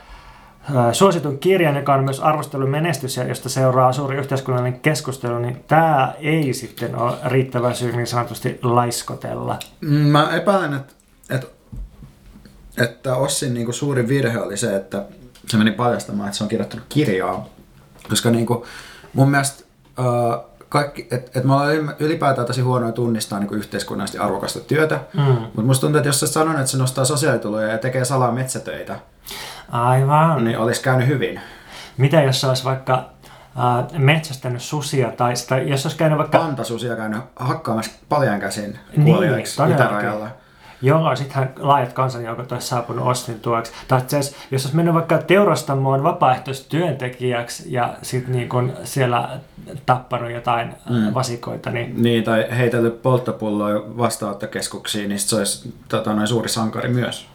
suositun kirjan, joka on myös arvostelun menestys ja josta seuraa suuri yhteiskunnallinen keskustelu, niin tämä ei sitten ole riittävä syy niin sanotusti laiskotella. Mm, Mä epäilen, että, että, että Ossin niin suuri virhe oli se, että se meni paljastamaan, että se on kirjoittanut kirjaa. Koska niin kuin, mun mielestä ää, kaikki, että et me ollaan ylipäätään tosi huonoja tunnistaa niin yhteiskunnallisesti arvokasta työtä. Mm. Mutta musta tuntuu, että jos sä sanon, että se nostaa sosiaalituloja ja tekee salaa metsätöitä, Aivan. niin olisi käynyt hyvin. Mitä jos se olisi vaikka äh, metsästänyt susia tai sitä, jos olisi käynyt vaikka Pantasusia käynyt hakkaamassa paljan käsin Niin, kuoliaiksi todellakin. itärajalla. Joo, sittenhän laajat kansanjoukot olisi saapunut Ostin tueksi. Tai asiassa, jos olisi mennyt vaikka teurastamoon vapaaehtoistyöntekijäksi ja sitten niin kun siellä tappanut jotain mm. vasikoita, niin Niin, tai heitellyt polttopulloja vastaanottokeskuksiin, niin se olisi tota, noin suuri sankari myös.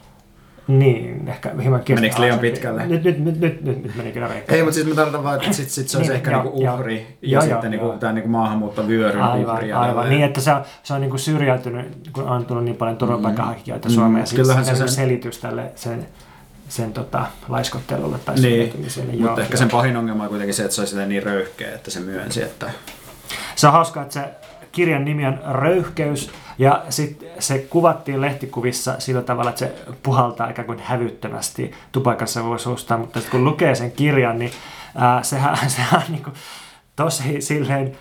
Niin, ehkä hieman Menikö liian pitkälle? Nyt, nyt, nyt, nyt, nyt, nyt meni kyllä reikkaan. Ei, mutta siis mä tarkoitan vaan, että sit, sit se olisi Niin, ehkä joo, niinku uhri ja Joo, sitten joo, niinku, tämä niinku maahanmuuttovyöryn Aivan, uhri. ja aivan. tälleen. Niin, että se on, se on niin kuin syrjäytynyt, kun on tullut niin paljon turvapaikanhakijoita Mm. Suomeen. Mm, kyllähän se, se se sen- selitys tälle sen, sen tota, laiskottelulle tai Niin, mutta Joo, ehkä joo. sen pahin ongelma on kuitenkin se, että se olisi niin röyhkeä, että se myönsi, että Se on hauskaa, että se kirjan nimi on Röyhkeys ja sitten se kuvattiin lehtikuvissa sillä tavalla, että se puhaltaa ikään kuin hävyttömästi tupakassa voi suustaan, mutta sitten kun lukee sen kirjan, niin ää, sehän, *laughs* sehän on niin kuin tosi silleen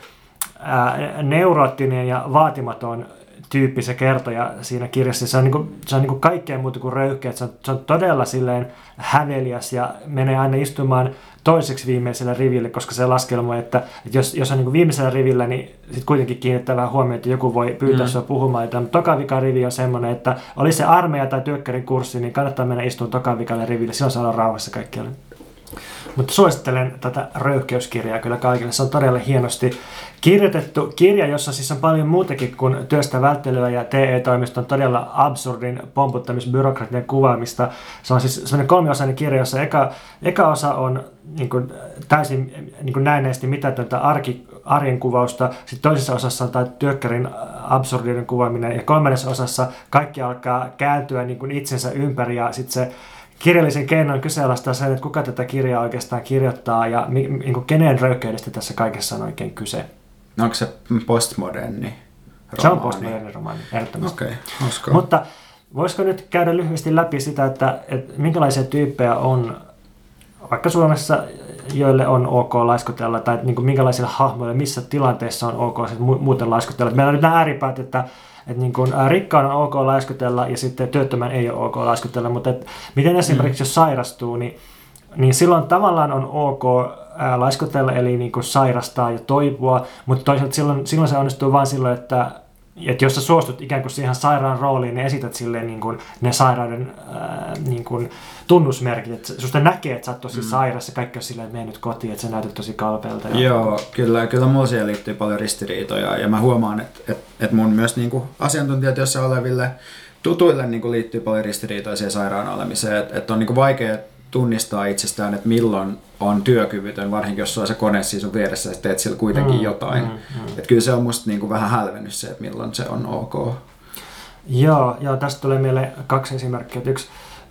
ää, neuroottinen ja vaatimaton tyyppi se kertoja siinä kirjassa. Se on, niin kuin, se on niin kuin kaikkea muuta kuin röyhkeä. Se on, se on todella silleen häveliäs ja menee aina istumaan toiseksi viimeisellä riville, koska se laskelmoi, että, että jos, jos on niin kuin viimeisellä rivillä, niin sitten kuitenkin kiinnittää vähän huomioon, että joku voi pyytää mm. sinua puhumaan. Että toka rivi on semmoinen, että oli se armeija tai työkkärin kurssi, niin kannattaa mennä istumaan toka riville. Silloin saa olla rauhassa kaikkialle. Mutta suosittelen tätä röyhkeyskirjaa kyllä kaikille. Se on todella hienosti kirjoitettu kirja, jossa siis on paljon muutakin kuin työstä välttelyä ja TE-toimiston todella absurdin pomputtamisbyrokratian kuvaamista. Se on siis semmoinen kolmiosainen kirja, jossa eka, eka osa on niin kuin, täysin niin kuin näennäisesti mitätöntä arki, arjen kuvausta, sitten toisessa osassa on tämä työkkärin absurdinen kuvaaminen ja kolmannessa osassa kaikki alkaa kääntyä niin kuin itsensä ympäri ja sitten se kirjallisen keinoin kyseenalaistaa sen, että kuka tätä kirjaa oikeastaan kirjoittaa ja niin kuin kenen röyhkeydestä tässä kaikessa on oikein kyse. Onko se postmoderni Se on romaani? postmoderni romaani, ehdottomasti. Okei, okay. Mutta voisiko nyt käydä lyhyesti läpi sitä, että, että minkälaisia tyyppejä on vaikka Suomessa joille on ok laiskotella, tai niin kuin minkälaisilla hahmoilla, missä tilanteessa on ok sit muuten laiskotella. Meillä on nyt nämä ääripäät, että että niin kuin, rikkaan on ok laiskotella ja sitten työttömän ei ole ok laiskotella, mutta et, miten esimerkiksi mm. jos sairastuu, niin, niin silloin tavallaan on ok ää, laiskotella, eli niin kuin sairastaa ja toipua, mutta toisaalta silloin, silloin se onnistuu vain silloin, että että jos sä suostut ikään kuin siihen sairaan rooliin, niin esität silleen niin kuin ne sairauden ää, niin kuin tunnusmerkit, että susta näkee, että sä oot tosi mm. sairas ja kaikki on silleen, että mene nyt kotiin, että sä näytät tosi kalpealta. Ja... Joo, kyllä, kyllä mulla siihen liittyy paljon ristiriitoja ja mä huomaan, että, että, että mun myös niin kuin asiantuntijatyössä oleville tutuille niin kuin liittyy paljon ristiriitoja siihen sairaan olemiseen, että, että on niin kuin vaikea tunnistaa itsestään, että milloin on työkyvytön, varsinkin jos sulla on se kone siinä sun vieressä ja teet sillä kuitenkin mm, jotain. Mm, mm. Että kyllä se on musta niin kuin vähän hälvennyt se, että milloin se on ok. Joo, joo tästä tulee mieleen kaksi esimerkkiä. Yksi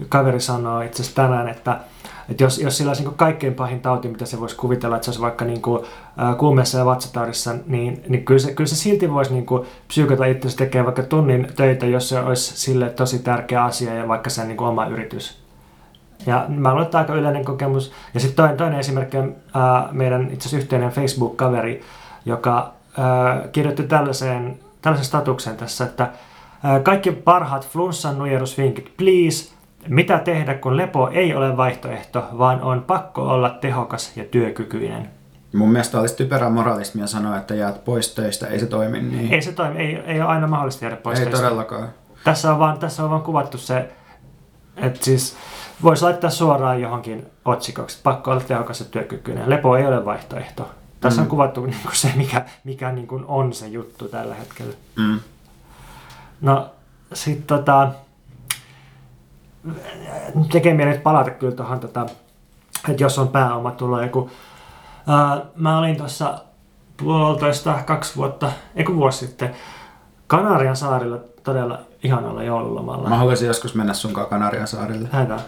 kaveri sanoo itse asiassa tänään, että, että jos, jos sillä olisi niin kaikkein pahin tauti, mitä se voisi kuvitella, että se olisi vaikka niin kuin, äh, kuumeessa ja vatsataudissa, niin, niin kyllä, se, kyllä se silti voisi niin kuin, psyykata itse tekee vaikka tunnin töitä, jos se olisi sille tosi tärkeä asia ja vaikka sen niin kuin oma yritys. Ja mä luulen, että aika yleinen kokemus. Ja sitten toinen, toinen esimerkki on ää, meidän itse asiassa yhteinen Facebook-kaveri, joka ää, kirjoitti tällaiseen, tällaisen statuksen tässä, että ää, kaikki parhaat flunssan nujerusvinkit, please, mitä tehdä, kun lepo ei ole vaihtoehto, vaan on pakko olla tehokas ja työkykyinen. Mun mielestä olisi typerää moralismia sanoa, että jäät pois töistä, ei se toimi niin. Ei se toimi, ei, ei ole aina mahdollista jäädä pois Ei töistä. todellakaan. Tässä on vaan, tässä on vaan kuvattu se, että siis voisi laittaa suoraan johonkin otsikoksi, pakko olla tehokas ja työkykyinen. Lepo ei ole vaihtoehto. Tässä mm. on kuvattu *laughs* niin kuin se, mikä, mikä niin kuin on se juttu tällä hetkellä. Mm. No, sitten tota, tekee mieli palata kyllä tuohon, tota, että jos on pääoma tulo joku. Ää, mä olin tuossa puolitoista, kaksi vuotta, eikö vuosi sitten, Kanarian saarilla todella ihanalla joululomalla. Mä haluaisin joskus mennä sunkaan Kanarian saarille. Lähdetään.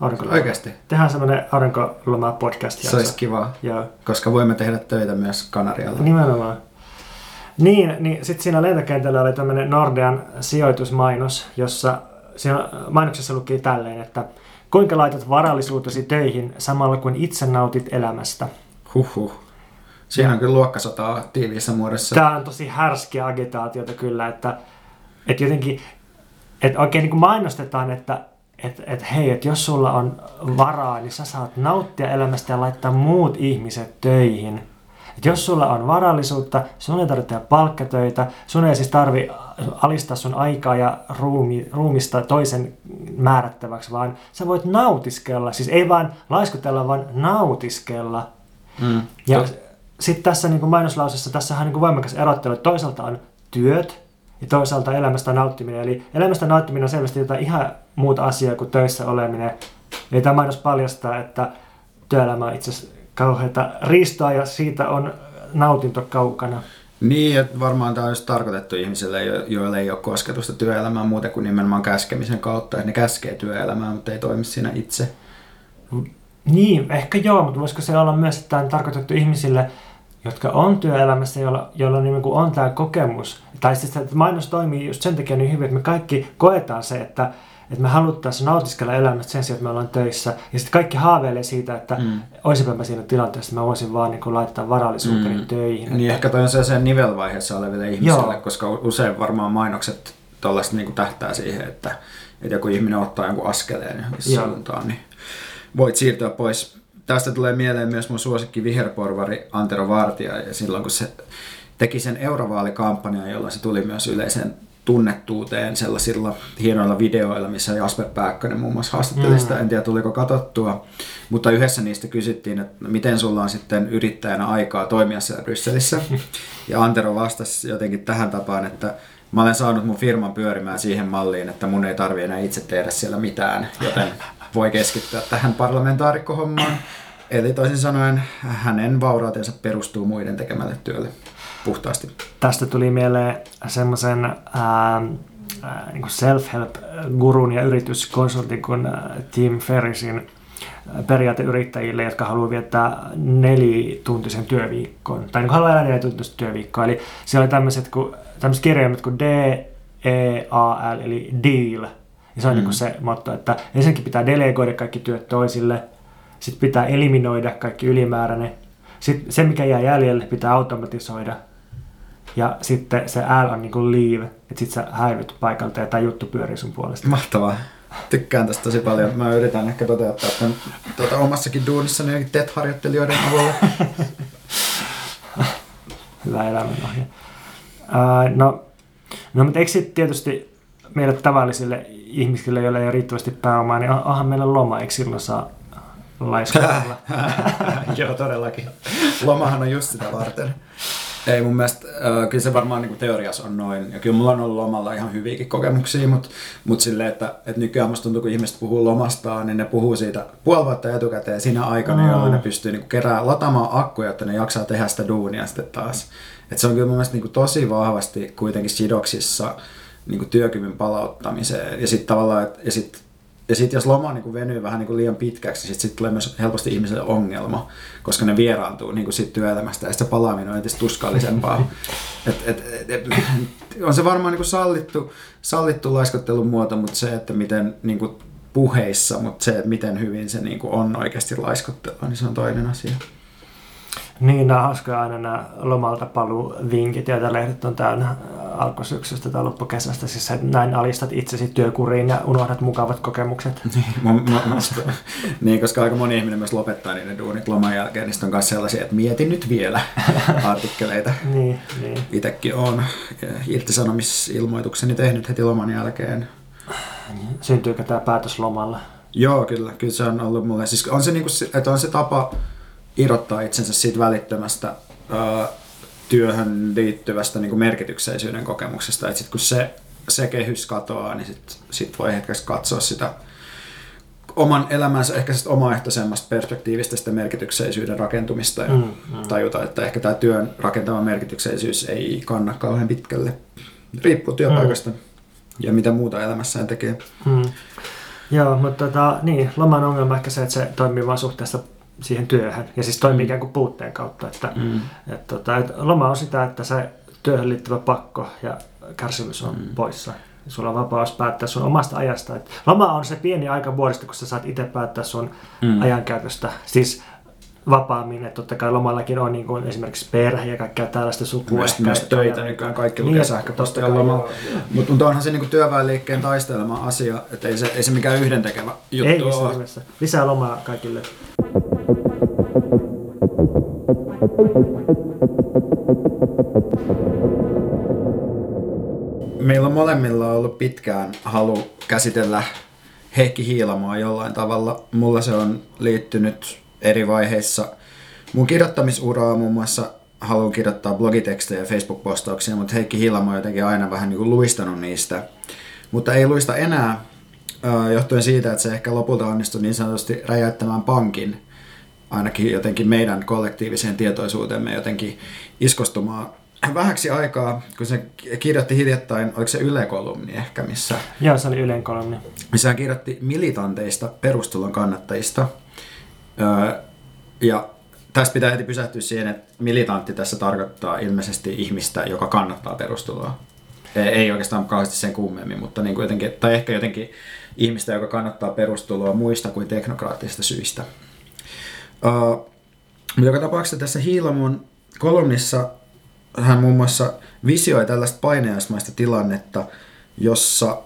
Aurinkoloma. Oikeasti? Tehdään semmoinen aurinkoloma podcast Se olisi kiva, Joo. koska voimme tehdä töitä myös Kanarialla. Nimenomaan. Niin, niin sitten siinä lentokentällä oli tämmöinen Nordean sijoitusmainos, jossa siinä mainoksessa luki tälleen, että kuinka laitat varallisuutesi töihin samalla kun itse nautit elämästä. Huhhuh. Siinä on kyllä luokkasotaa tiiviissä muodossa. Tämä on tosi härskiä agitaatiota kyllä, että, että jotenkin, että oikein niin kuin mainostetaan, että että et, hei, että jos sulla on varaa, niin sä saat nauttia elämästä ja laittaa muut ihmiset töihin. Et jos sulla on varallisuutta, sun ei tarvitse tehdä palkkatöitä, sun ei siis tarvi alistaa sun aikaa ja ruumi, ruumista toisen määrättäväksi, vaan sä voit nautiskella, siis ei vaan laiskutella, vaan nautiskella. Mm. Ja sitten tässä niin mainoslausessa, tässä on niin voimakas erottelu, että toisaalta on työt ja toisaalta elämästä nauttiminen. Eli elämästä nauttiminen on selvästi jotain ihan muuta asiaa kuin töissä oleminen. Eli tämä mainos paljastaa, että työelämä on itse asiassa kauheita riistoa ja siitä on nautinto kaukana. Niin, että varmaan tämä olisi tarkoitettu ihmisille, jo- joille ei ole kosketusta työelämään muuten kuin nimenomaan käskemisen kautta, että ne käskee työelämään, mutta ei toimi siinä itse. Niin, ehkä joo, mutta voisiko se olla myös, että tämä on tarkoitettu ihmisille, jotka on työelämässä, joilla, joilla niin kuin on tämä kokemus. Tai siis että mainos toimii just sen takia niin hyvin, että me kaikki koetaan se, että, että me haluttaisiin nautiskella elämästä sen sijaan, että me ollaan töissä. Ja sitten kaikki haaveilee siitä, että mm. olisinpä mä siinä tilanteessa, että mä voisin vaan niin kuin laittaa varallisuuteni mm. töihin. Niin että... ehkä toi on sellaisen nivelvaiheessa oleville ihmisille, Joo. koska usein varmaan mainokset tuollaista niin tähtää siihen, että, että joku ihminen ottaa jonkun askeleen suuntaan, niin voit siirtyä pois. Tästä tulee mieleen myös mun suosikki viherporvari Antero Vartija, ja silloin kun se teki sen eurovaalikampanjan, jolla se tuli myös yleiseen tunnettuuteen sellaisilla hienoilla videoilla, missä Jasper Pääkkönen muun muassa haastatteli sitä, mm. en tiedä tuliko katsottua, mutta yhdessä niistä kysyttiin, että miten sulla on sitten yrittäjänä aikaa toimia siellä Brysselissä, *laughs* ja Antero vastasi jotenkin tähän tapaan, että mä olen saanut mun firman pyörimään siihen malliin, että mun ei tarvi enää itse tehdä siellä mitään, joten voi keskittyä tähän parlamentaarikkohommaan. Eli toisin sanoen hänen vaurautensa perustuu muiden tekemälle työlle puhtaasti. Tästä tuli mieleen semmoisen niin self-help-gurun ja yrityskonsultin kuin Tim Ferrisin periaateyrittäjille, jotka haluaa viettää nelituntisen työviikon, tai niin haluaa elää nelituntista työviikkoa. Eli siellä oli tämmöiset, kuin, tämmöiset kirjaimet kuin D, E, A, L, eli deal. Ja se on mm. niin se motto, että ensinnäkin pitää delegoida kaikki työt toisille, Sitten pitää eliminoida kaikki ylimääräinen. Sitten se, mikä jää jäljelle, pitää automatisoida. Ja sitten se L on niin kuin leave, että sitten sä häivyt paikalta ja tämä juttu pyörii sun puolesta. Mahtavaa. Tykkään tästä tosi paljon. Mä yritän ehkä toteuttaa tämän tuota, omassakin duunissa niin TET-harjoittelijoiden avulla. *laughs* Hyvä elämänohje. Uh, no, no, mutta eikö sitten tietysti meille tavallisille ihmisille, joilla ei ole riittävästi pääomaa, niin onhan meillä loma, eikö silloin saa laiskotella? *laughs* Joo, todellakin. Lomahan on just sitä varten. Ei mun mielestä, äh, kyllä se varmaan niin teoriassa on noin. Ja kyllä mulla on ollut lomalla ihan hyviäkin kokemuksia, mutta mut silleen, että, että nykyään musta tuntuu, kun ihmiset puhuu lomastaan, niin ne puhuu siitä puoli vuotta etukäteen siinä aikana, mm. jolloin ne pystyy niin kerää lataamaan akkuja, että ne jaksaa tehdä sitä duunia sitten taas. Et se on kyllä mun mielestä niin tosi vahvasti kuitenkin sidoksissa niin työkyvyn palauttamiseen. Ja sitten tavallaan, että, ja sit ja sitten jos loma niin venyy vähän niin kuin liian pitkäksi, niin sitten sit tulee myös helposti ihmiselle ongelma, koska ne vieraantuu niin kuin sit työelämästä ja sitten se palaaminen on entistä tuskallisempaa. *laughs* et, et, et, et, on se varmaan niin kuin sallittu, sallittu laiskottelun muoto, mutta se, että miten niin kuin puheissa, mutta se, että miten hyvin se niin kuin on oikeasti laiskottelua, niin se on toinen asia. Niin, nämä hauskoja aina nämä lomalta paluu vinkit, joita lehdet on täynnä alkusyksystä tai loppukesästä. Siis että näin alistat itsesi työkuriin ja unohdat mukavat kokemukset. *laughs* niin, mä, mä, *laughs* niin, koska aika moni ihminen myös lopettaa niiden duunit loman jälkeen, niin on myös sellaisia, että mietin nyt vielä *laughs* artikkeleita. niin, niin. Itsekin olen irtisanomisilmoitukseni tehnyt heti loman jälkeen. Syntyykö tämä päätös lomalla? Joo, kyllä, kyllä se on ollut mulle. Siis on se, niin kuin, että on se tapa irrottaa itsensä siitä välittömästä ää, työhön liittyvästä niin kuin merkityksellisyyden kokemuksesta. Että sit kun se, se kehys katoaa, niin sit, sit voi hetkessä katsoa sitä oman elämänsä ehkä omaehtoisemmasta perspektiivistä sitä merkityksellisyyden rakentumista ja mm, mm. tajuta, että ehkä tämä työn rakentama merkityksellisyys ei kanna kauhean pitkälle. Riippuu työpaikasta mm. ja mitä muuta elämässään tekee. Mm. Joo, mutta tota, niin, loman ongelma ehkä se, että se toimii vain suhteessa siihen työhön. Ja siis toimii mm. ikään kuin puutteen kautta. Että, mm. et, tota, et loma on sitä, että se työhön liittyvä pakko ja kärsimys on mm. poissa. Sulla on vapaus päättää sun omasta ajasta. Et loma on se pieni aika vuodesta, kun sä saat itse päättää sun mm. ajankäytöstä. Siis vapaammin, että totta kai lomallakin on niin kuin esimerkiksi perhe ja kaikkea tällaista sukua. Myös, myös töitä ja, nykyään kaikki lukee niin, sähköpostia lomalla. Mutta mut onhan se niin työväenliikkeen taistelema asia, että ei se, ei se mikään yhdentekevä juttu ei ole. Ei Lisää lomaa kaikille. Meillä on molemmilla ollut pitkään halu käsitellä Heikki Hiilamoa jollain tavalla. Mulla se on liittynyt eri vaiheissa. Mun kirjoittamisuraa muun muassa haluan kirjoittaa blogitekstejä ja Facebook-postauksia, mutta Heikki Hiilamo on jotenkin aina vähän niin kuin luistanut niistä. Mutta ei luista enää, johtuen siitä, että se ehkä lopulta onnistui niin sanotusti räjäyttämään pankin ainakin jotenkin meidän kollektiiviseen tietoisuuteemme jotenkin iskostumaan vähäksi aikaa, kun se kirjoitti hiljattain, oliko se Yle-kolumni ehkä, missä... Joo, se oli Ylen kolumni. Missä hän kirjoitti militanteista perustulon kannattajista. Öö, ja tästä pitää heti pysähtyä siihen, että militantti tässä tarkoittaa ilmeisesti ihmistä, joka kannattaa perustuloa. Ei oikeastaan kauheasti sen kummemmin, mutta niin kuin jotenkin, tai ehkä jotenkin ihmistä, joka kannattaa perustuloa muista kuin teknokraattisista syistä. Uh, joka tapauksessa tässä Hiilamon kolumnissa hän muun muassa visioi tällaista painajaismaista tilannetta, jossa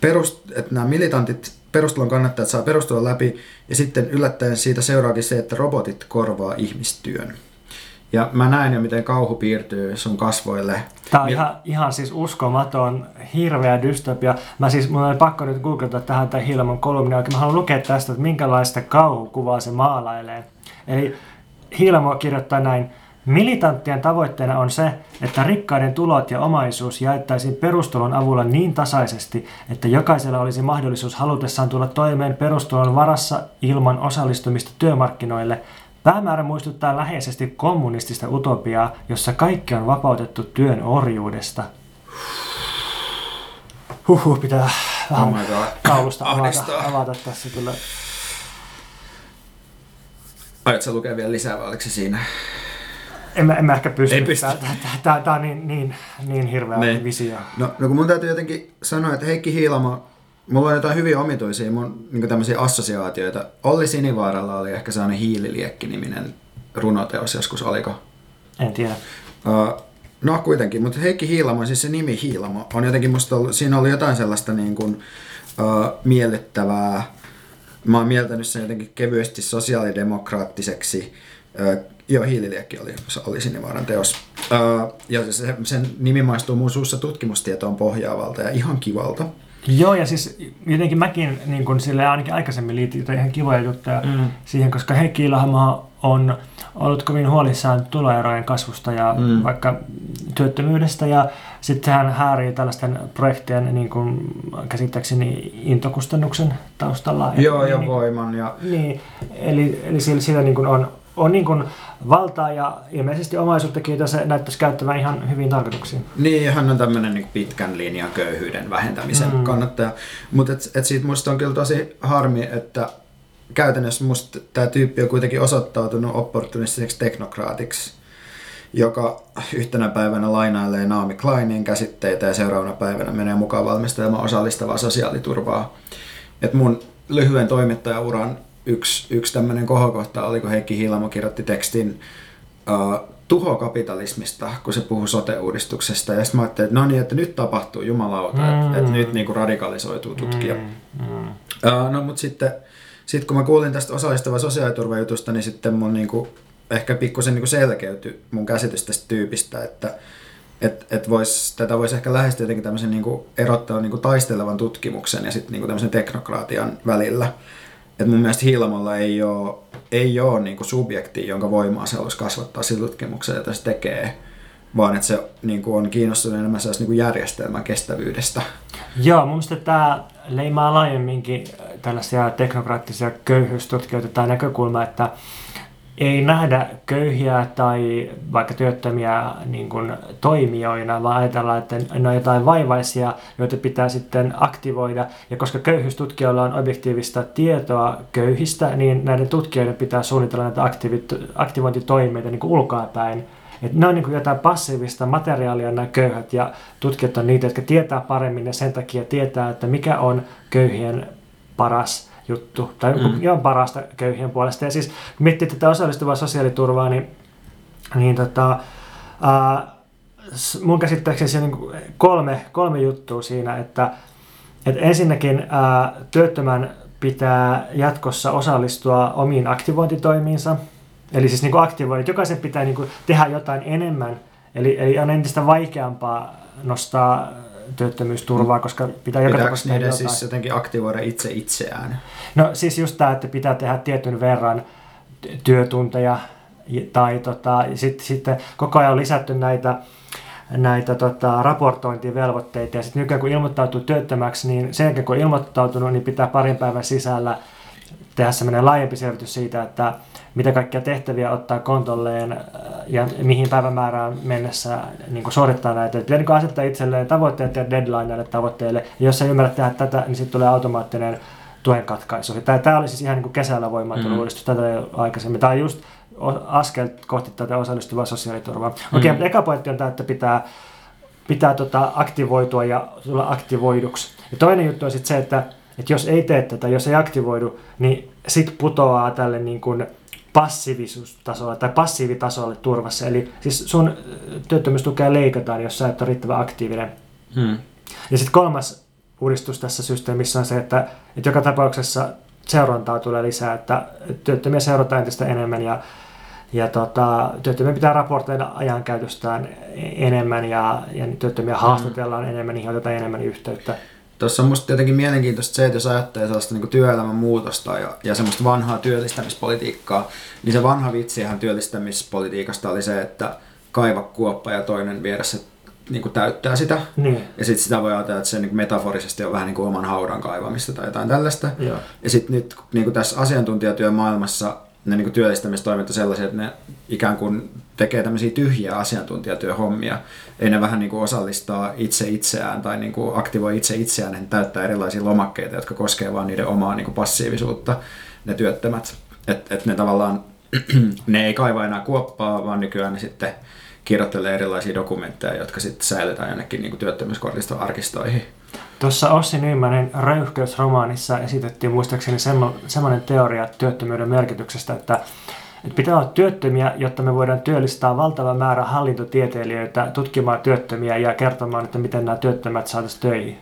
perust, että nämä militantit perustulon kannattajat saa perustulon läpi ja sitten yllättäen siitä seuraakin se, että robotit korvaa ihmistyön. Ja mä näen jo, miten kauhu piirtyy sun kasvoille. Tämä on ihan, ihan siis uskomaton, hirveä dystopia. Mä siis, mun oli pakko nyt googlata tähän tämän Hilman kolumni, oikein mä haluan lukea tästä, että minkälaista kauhukuvaa se maalailee. Eli Hilmo kirjoittaa näin, Militanttien tavoitteena on se, että rikkaiden tulot ja omaisuus jaettaisiin perustulon avulla niin tasaisesti, että jokaisella olisi mahdollisuus halutessaan tulla toimeen perustulon varassa ilman osallistumista työmarkkinoille. Päämäärä muistuttaa läheisesti kommunistista utopiaa, jossa kaikki on vapautettu työn orjuudesta. Huhhuh, pitää vähän oh kaulusta avata, avata tässä kyllä. Aiotko lukea vielä lisää vai oliko se siinä? En mä, en mä ehkä pysty. Ei pysty. Tämä, on niin, niin, niin hirveä niin. visio. No, no kun mun täytyy jotenkin sanoa, että Heikki Hiilamo mulla on jotain hyvin omituisia mun niin tämmöisiä assosiaatioita. Olli Sinivaaralla oli ehkä sellainen Hiililiekki-niminen runoteos joskus, oliko? En tiedä. Uh, no kuitenkin, mutta Heikki Hiilamo, siis se nimi Hiilamo, on jotenkin musta ollut, siinä oli jotain sellaista niin kuin, uh, miellyttävää. Mä oon mieltänyt sen jotenkin kevyesti sosiaalidemokraattiseksi. Uh, joo, Hiililiekki oli, oli Sinivaaran teos. Uh, ja se, sen nimi maistuu mun suussa tutkimustietoon pohjaavalta ja ihan kivalta. Joo, ja siis jotenkin mäkin niin kun sille ainakin aikaisemmin liitin ihan kivoja juttuja mm. siihen, koska Heikki Ilahama on ollut kovin huolissaan tuloerojen kasvusta ja mm. vaikka työttömyydestä ja sitten hän häärii tällaisten projektien niin kuin käsittääkseni intokustannuksen taustalla. Joo, ja niin, voiman. Ja... Niin, eli, eli sillä, sillä niin kuin on, on niin kuin valtaa ja ilmeisesti omaisuuttakin, jota se näyttäisi käyttävän ihan hyvin tarkoituksiin. Niin, hän on tämmöinen niin pitkän linjan köyhyyden vähentämisen mm. kannattaja. Mutta et, et siitä musta on kyllä tosi harmi, että käytännössä musta tämä tyyppi on kuitenkin osoittautunut opportunistiseksi teknokraatiksi, joka yhtenä päivänä lainailee Naomi Kleinin käsitteitä ja seuraavana päivänä menee mukaan valmistelemaan osallistavaa sosiaaliturvaa. Et mun lyhyen toimittajauran yksi, yksi tämmöinen kohokohta oli, kun Heikki Hiilamo kirjoitti tekstin uh, tuhokapitalismista, kun se puhui sote-uudistuksesta. Ja sitten mä ajattelin, että no niin, että nyt tapahtuu jumalauta, mm. että, että nyt niinku radikalisoituu tutkija. Mm. Mm. Uh, no mutta sitten sit kun mä kuulin tästä osallistava sosiaaliturvajutusta, niin sitten mun niinku, ehkä pikkusen niinku selkeytyi mun käsitys tästä tyypistä, että et, et vois, tätä voisi ehkä lähestyä jotenkin tämmöisen niinku erottaa niinku taistelevan tutkimuksen ja sitten niinku tämmöisen teknokraatian välillä. Et mun mielestä Hiilamolla ei ole, ei ole niinku subjekti, jonka voimaa se olisi kasvattaa sillä tutkimuksella, jota se tekee, vaan että se niinku on kiinnostunut enemmän niinku järjestelmän kestävyydestä. Joo, mun mielestä tämä leimaa laajemminkin tällaisia teknokraattisia köyhyystutkijoita tai näkökulma, että ei nähdä köyhiä tai vaikka työttömiä niin kuin toimijoina, vaan ajatellaan, että ne on jotain vaivaisia, joita pitää sitten aktivoida. Ja koska köyhyystutkijoilla on objektiivista tietoa köyhistä, niin näiden tutkijoiden pitää suunnitella näitä aktivointitoimeita niin kuin ulkoapäin. Et ne on niin kuin jotain passiivista materiaalia nämä köyhät ja tutkijat on niitä, jotka tietää paremmin ja sen takia tietää, että mikä on köyhien paras juttu, tai mm. ihan parasta köyhien puolesta. Ja siis miettii tätä osallistuvaa sosiaaliturvaa, niin, niin tota, ää, mun käsittääkseni se niin kolme, kolme juttua siinä, että, että ensinnäkin ää, työttömän pitää jatkossa osallistua omiin aktivointitoimiinsa, eli siis niin kuin aktivoinnit, jokaisen pitää niin kuin tehdä jotain enemmän, eli, eli on entistä vaikeampaa nostaa työttömyysturvaa, koska pitää joka tapauksessa niiden jotain. siis jotenkin aktivoida itse itseään? No siis just tämä, että pitää tehdä tietyn verran työtunteja tai tota, sitten sit koko ajan on lisätty näitä näitä tota, raportointivelvoitteita ja sitten nykyään kun ilmoittautuu työttömäksi, niin sen jälkeen kun on ilmoittautunut, niin pitää parin päivän sisällä tehdä semmoinen laajempi selvitys siitä, että mitä kaikkia tehtäviä ottaa kontolleen ja mihin päivämäärään mennessä niin kuin suorittaa näitä. Pitää niin asettaa itselleen tavoitteet ja deadline näille tavoitteille. Ja jos ei ymmärrä tehdä tätä, niin sitten tulee automaattinen tuen katkaisu. Tämä, tämä oli siis ihan niin kuin kesällä voimaantunut mm. uudistus, tätä ei aikaisemmin. Tämä on just askel kohti tätä osallistuvaa sosiaaliturvaa. Okei, okay, mm. mutta eka pointti on tämä, että pitää, pitää tota aktivoitua ja tulla aktivoiduksi. Ja toinen juttu on sitten se, että, että jos ei tee tätä, jos ei aktivoidu, niin sitten putoaa tälle niin kuin passiivisuustasolle tai passiivitasolle turvassa. Eli siis sun työttömyystukea leikataan, jos sä et ole riittävän aktiivinen. Hmm. Ja sitten kolmas uudistus tässä systeemissä on se, että, että joka tapauksessa seurantaa tulee lisää, että työttömiä seurataan entistä enemmän ja, ja tota, työttömiä pitää raportoida ajankäytöstään enemmän ja, ja työttömiä haastatellaan hmm. enemmän, niihin otetaan enemmän yhteyttä. Tuossa on musta jotenkin mielenkiintoista se, että jos ajattelee sellaista niin työelämän muutosta ja, ja semmoista vanhaa työllistämispolitiikkaa, niin se vanha vitsihän työllistämispolitiikasta oli se, että kaiva kuoppa ja toinen vieressä niin kuin täyttää sitä. Niin. Ja sitten sitä voi ajatella, että se niin metaforisesti on vähän niin kuin oman haudan kaivamista tai jotain tällaista. Joo. Ja sitten nyt niin kuin tässä asiantuntijatyömaailmassa ne niin työllistämistoimet on sellaisia, että ne ikään kuin tekee tämmöisiä tyhjiä asiantuntijatyöhommia. Ei ne vähän niin kuin osallistaa itse itseään tai niin kuin aktivoi itse itseään, ne täyttää erilaisia lomakkeita, jotka koskevat vain niiden omaa niin kuin passiivisuutta, ne työttömät. Että et ne tavallaan, *clears throat* ne ei kaiva enää kuoppaa, vaan nykyään ne sitten kirjoittelee erilaisia dokumentteja, jotka sitten säilytään jonnekin niin työttömyyskortiston arkistoihin. Tuossa Ossi Nymanin röyhkeysromaanissa esitettiin muistaakseni semmoinen teoria työttömyyden merkityksestä, että, että pitää olla työttömiä, jotta me voidaan työllistää valtava määrä hallintotieteilijöitä tutkimaan työttömiä ja kertomaan, että miten nämä työttömät saataisiin töihin.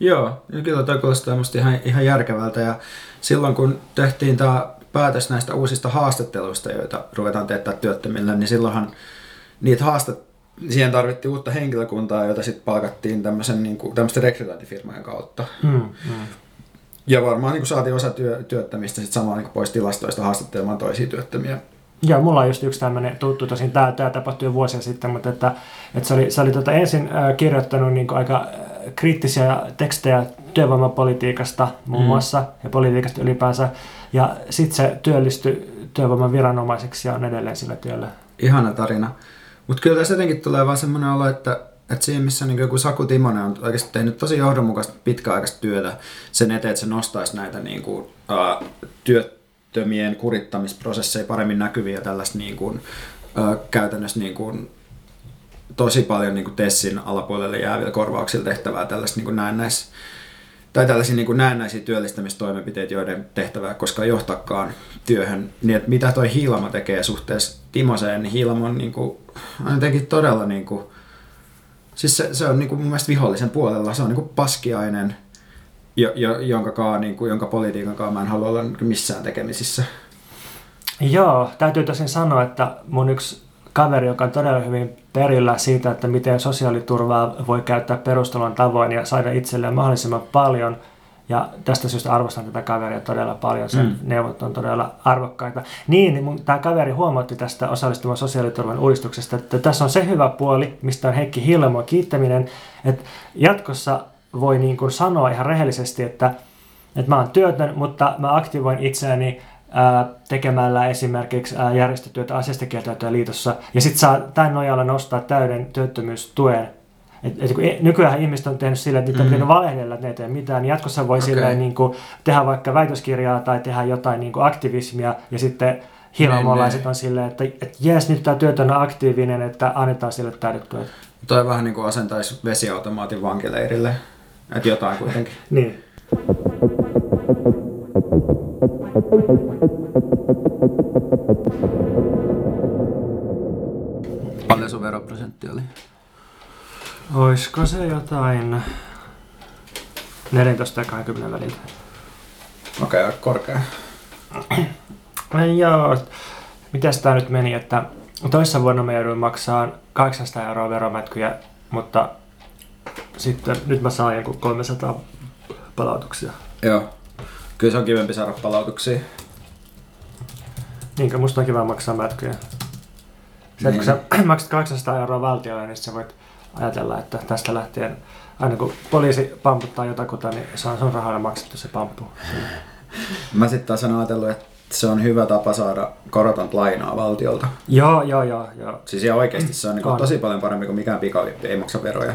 Joo, ja kyllä toi kuulostaa ihan, ihan järkevältä. Ja silloin kun tehtiin tämä päätös näistä uusista haastatteluista, joita ruvetaan teettää työttömillä, niin silloinhan niitä haastat, siihen tarvittiin uutta henkilökuntaa, jota sitten palkattiin tämmöisen, niin kuin, tämmöisten rekrytointifirmojen kautta. Hmm, hmm. Ja varmaan niin kuin saatiin osa työ, työttömistä sit samaan niin pois tilastoista haastattelemaan toisia työttömiä. Joo, mulla on just yksi tämmöinen tuttu, tosin tämä, tämä tapahtui jo vuosia sitten, mutta että, että se oli, se oli tota ensin äh, kirjoittanut niin aika äh, kriittisiä tekstejä työvoimapolitiikasta muun mm. muassa ja politiikasta ylipäänsä, ja sitten se työllistyi työvoiman viranomaiseksi ja on edelleen sillä työllä. Ihana tarina. Mutta kyllä tässä jotenkin tulee vaan semmoinen olo, että, että siinä missä niin joku Saku Timonen on oikeasti tehnyt tosi johdonmukaista pitkäaikaista työtä sen eteen, että se nostaisi näitä niin kuin, uh, työttömien kurittamisprosesseja paremmin näkyviä tällaista niin kuin, uh, käytännössä niin kuin, tosi paljon niin kuin Tessin alapuolelle jäävillä korvauksilla tehtävää tällaista niin kuin näennäis, tai tällaisia niin kuin näennäisiä työllistämistoimenpiteitä, joiden tehtävää koskaan johtakaan työhön. Niin että mitä toi Hiilamo tekee suhteessa Timoseen, niin Hiilamo on, niin kuin, on jotenkin todella niin kuin, siis se, se on niin kuin mun mielestä vihollisen puolella, se on niin kuin paskiainen, jo, jo, jonka, kaa, niin kuin, jonka politiikan kanssa mä en halua olla niin missään tekemisissä. Joo, täytyy tosin sanoa, että mun yksi kaveri, joka on todella hyvin perillä siitä, että miten sosiaaliturvaa voi käyttää perustulon tavoin ja saada itselleen mahdollisimman paljon. Ja tästä syystä arvostan tätä kaveria todella paljon, sen mm. neuvot on todella arvokkaita. Niin, niin mun, tämä kaveri huomautti tästä osallistuvan sosiaaliturvan uudistuksesta, että tässä on se hyvä puoli, mistä on Heikki Hillemo kiittäminen, että jatkossa voi niin kuin sanoa ihan rehellisesti, että, että mä oon työtön, mutta mä aktivoin itseäni tekemällä esimerkiksi järjestötyötä asiasta liitossa, ja sitten saa tämän nojalla nostaa täyden työttömyystuen. Et, et, kun e, nykyään ihmiset on tehnyt sillä, että niitä mm. on valehdella, että ne ei tee mitään, niin jatkossa voi okay. silleen, niin kuin, tehdä vaikka väitöskirjaa tai tehdä jotain niin kuin aktivismia, ja sitten hilmolaiset on silleen, että et, jes, nyt tämä työtön on aktiivinen, että annetaan sille täydet tuet. Toi vähän niin kuin asentaisi vesiautomaatin vankileirille, että jotain kuitenkin. *laughs* niin. Paljon sun veroprosentti oli? Oisko se jotain 14 ja 20 välillä? Okei, okay, korkea. Joo, mitäs tää nyt meni, että toissa vuonna me jouduin maksaa 800 euroa veromätkyjä, mutta sitten nyt mä saan joku 300 palautuksia. Joo. Kyllä se on kivempi saada palautuksia. Niinkö, musta on kiva maksaa mätkyjä. Se, niin. kun sä *clears throat* maksat 800 euroa valtiolle, niin sä voit ajatella, että tästä lähtien aina kun poliisi pamputtaa jotakuta, niin se on sun rahalla maksettu se pamppu. *laughs* Mä sitten taas on ajatellut, että se on hyvä tapa saada korotonta lainaa valtiolta. Joo, joo, joo. joo. Siis ihan oikeasti se on, niin on. tosi paljon parempi kuin mikään pikavippi, ei maksa veroja.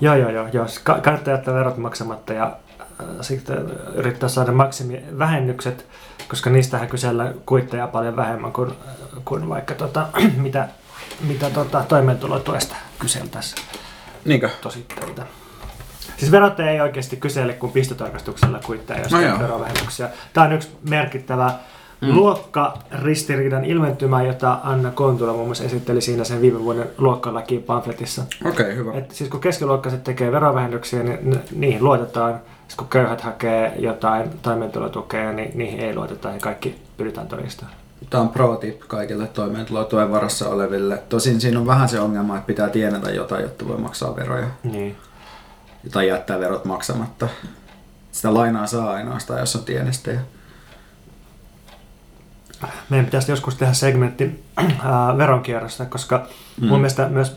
Joo, joo, joo. joo. Kannattaa jättää verot maksamatta ja sitten yrittää saada maksimivähennykset, koska niistähän kysellä kuitteja paljon vähemmän kuin, kuin vaikka tota, *clears throat* mitä, mitä tota, toimeentulotuesta kyseltäisiin. Niinkö? Tositteita. Siis verottaja ei oikeasti kysele kuin pistotarkastuksella kuitteja, jos no verovähennyksiä. Tämä on yksi merkittävä mm. luokkaristiriidan ilmentymä, jota Anna Kontula muun muassa esitteli siinä sen viime vuoden luokkalaki pamfletissa. Okei, okay, hyvä. Et siis kun keskiluokkaiset tekee verovähennyksiä, niin niihin luotetaan – kun köyhät hakee jotain toimeentulotukea, niin niihin ei luoteta ja kaikki pyritään todistamaan. Tämä on pro tip kaikille toimeentulotuen varassa oleville. Tosin siinä on vähän se ongelma, että pitää tienata jotain, jotta voi maksaa veroja. Niin. Tai jättää verot maksamatta. Sitä lainaa saa ainoastaan, jos on tienestäjä. Meidän pitäisi joskus tehdä segmentti veronkierrosta, koska mm. mun mielestä myös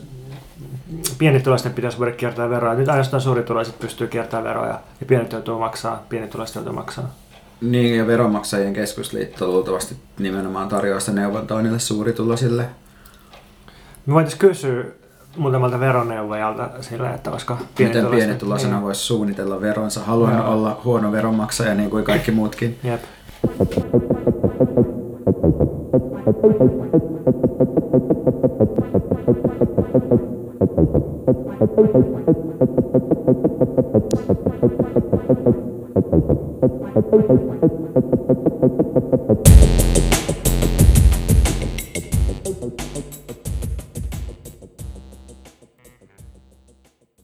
pienituloisten pitäisi voida kiertää veroja. Nyt ainoastaan suurituloiset pystyy kiertämään veroja ja pienet joutuu maksaa, pienituloiset joutuu maksaa. Niin, ja Veronmaksajien keskusliitto luultavasti nimenomaan tarjoaa sitä neuvontaa niille suurituloisille. Me voitaisiin kysyä muutamalta veroneuvojalta sillä, että olisiko Miten pienituloisena niin. voisi suunnitella veronsa? Haluan no. olla huono veronmaksaja niin kuin kaikki muutkin. Jep. Thank *laughs* you. Thank.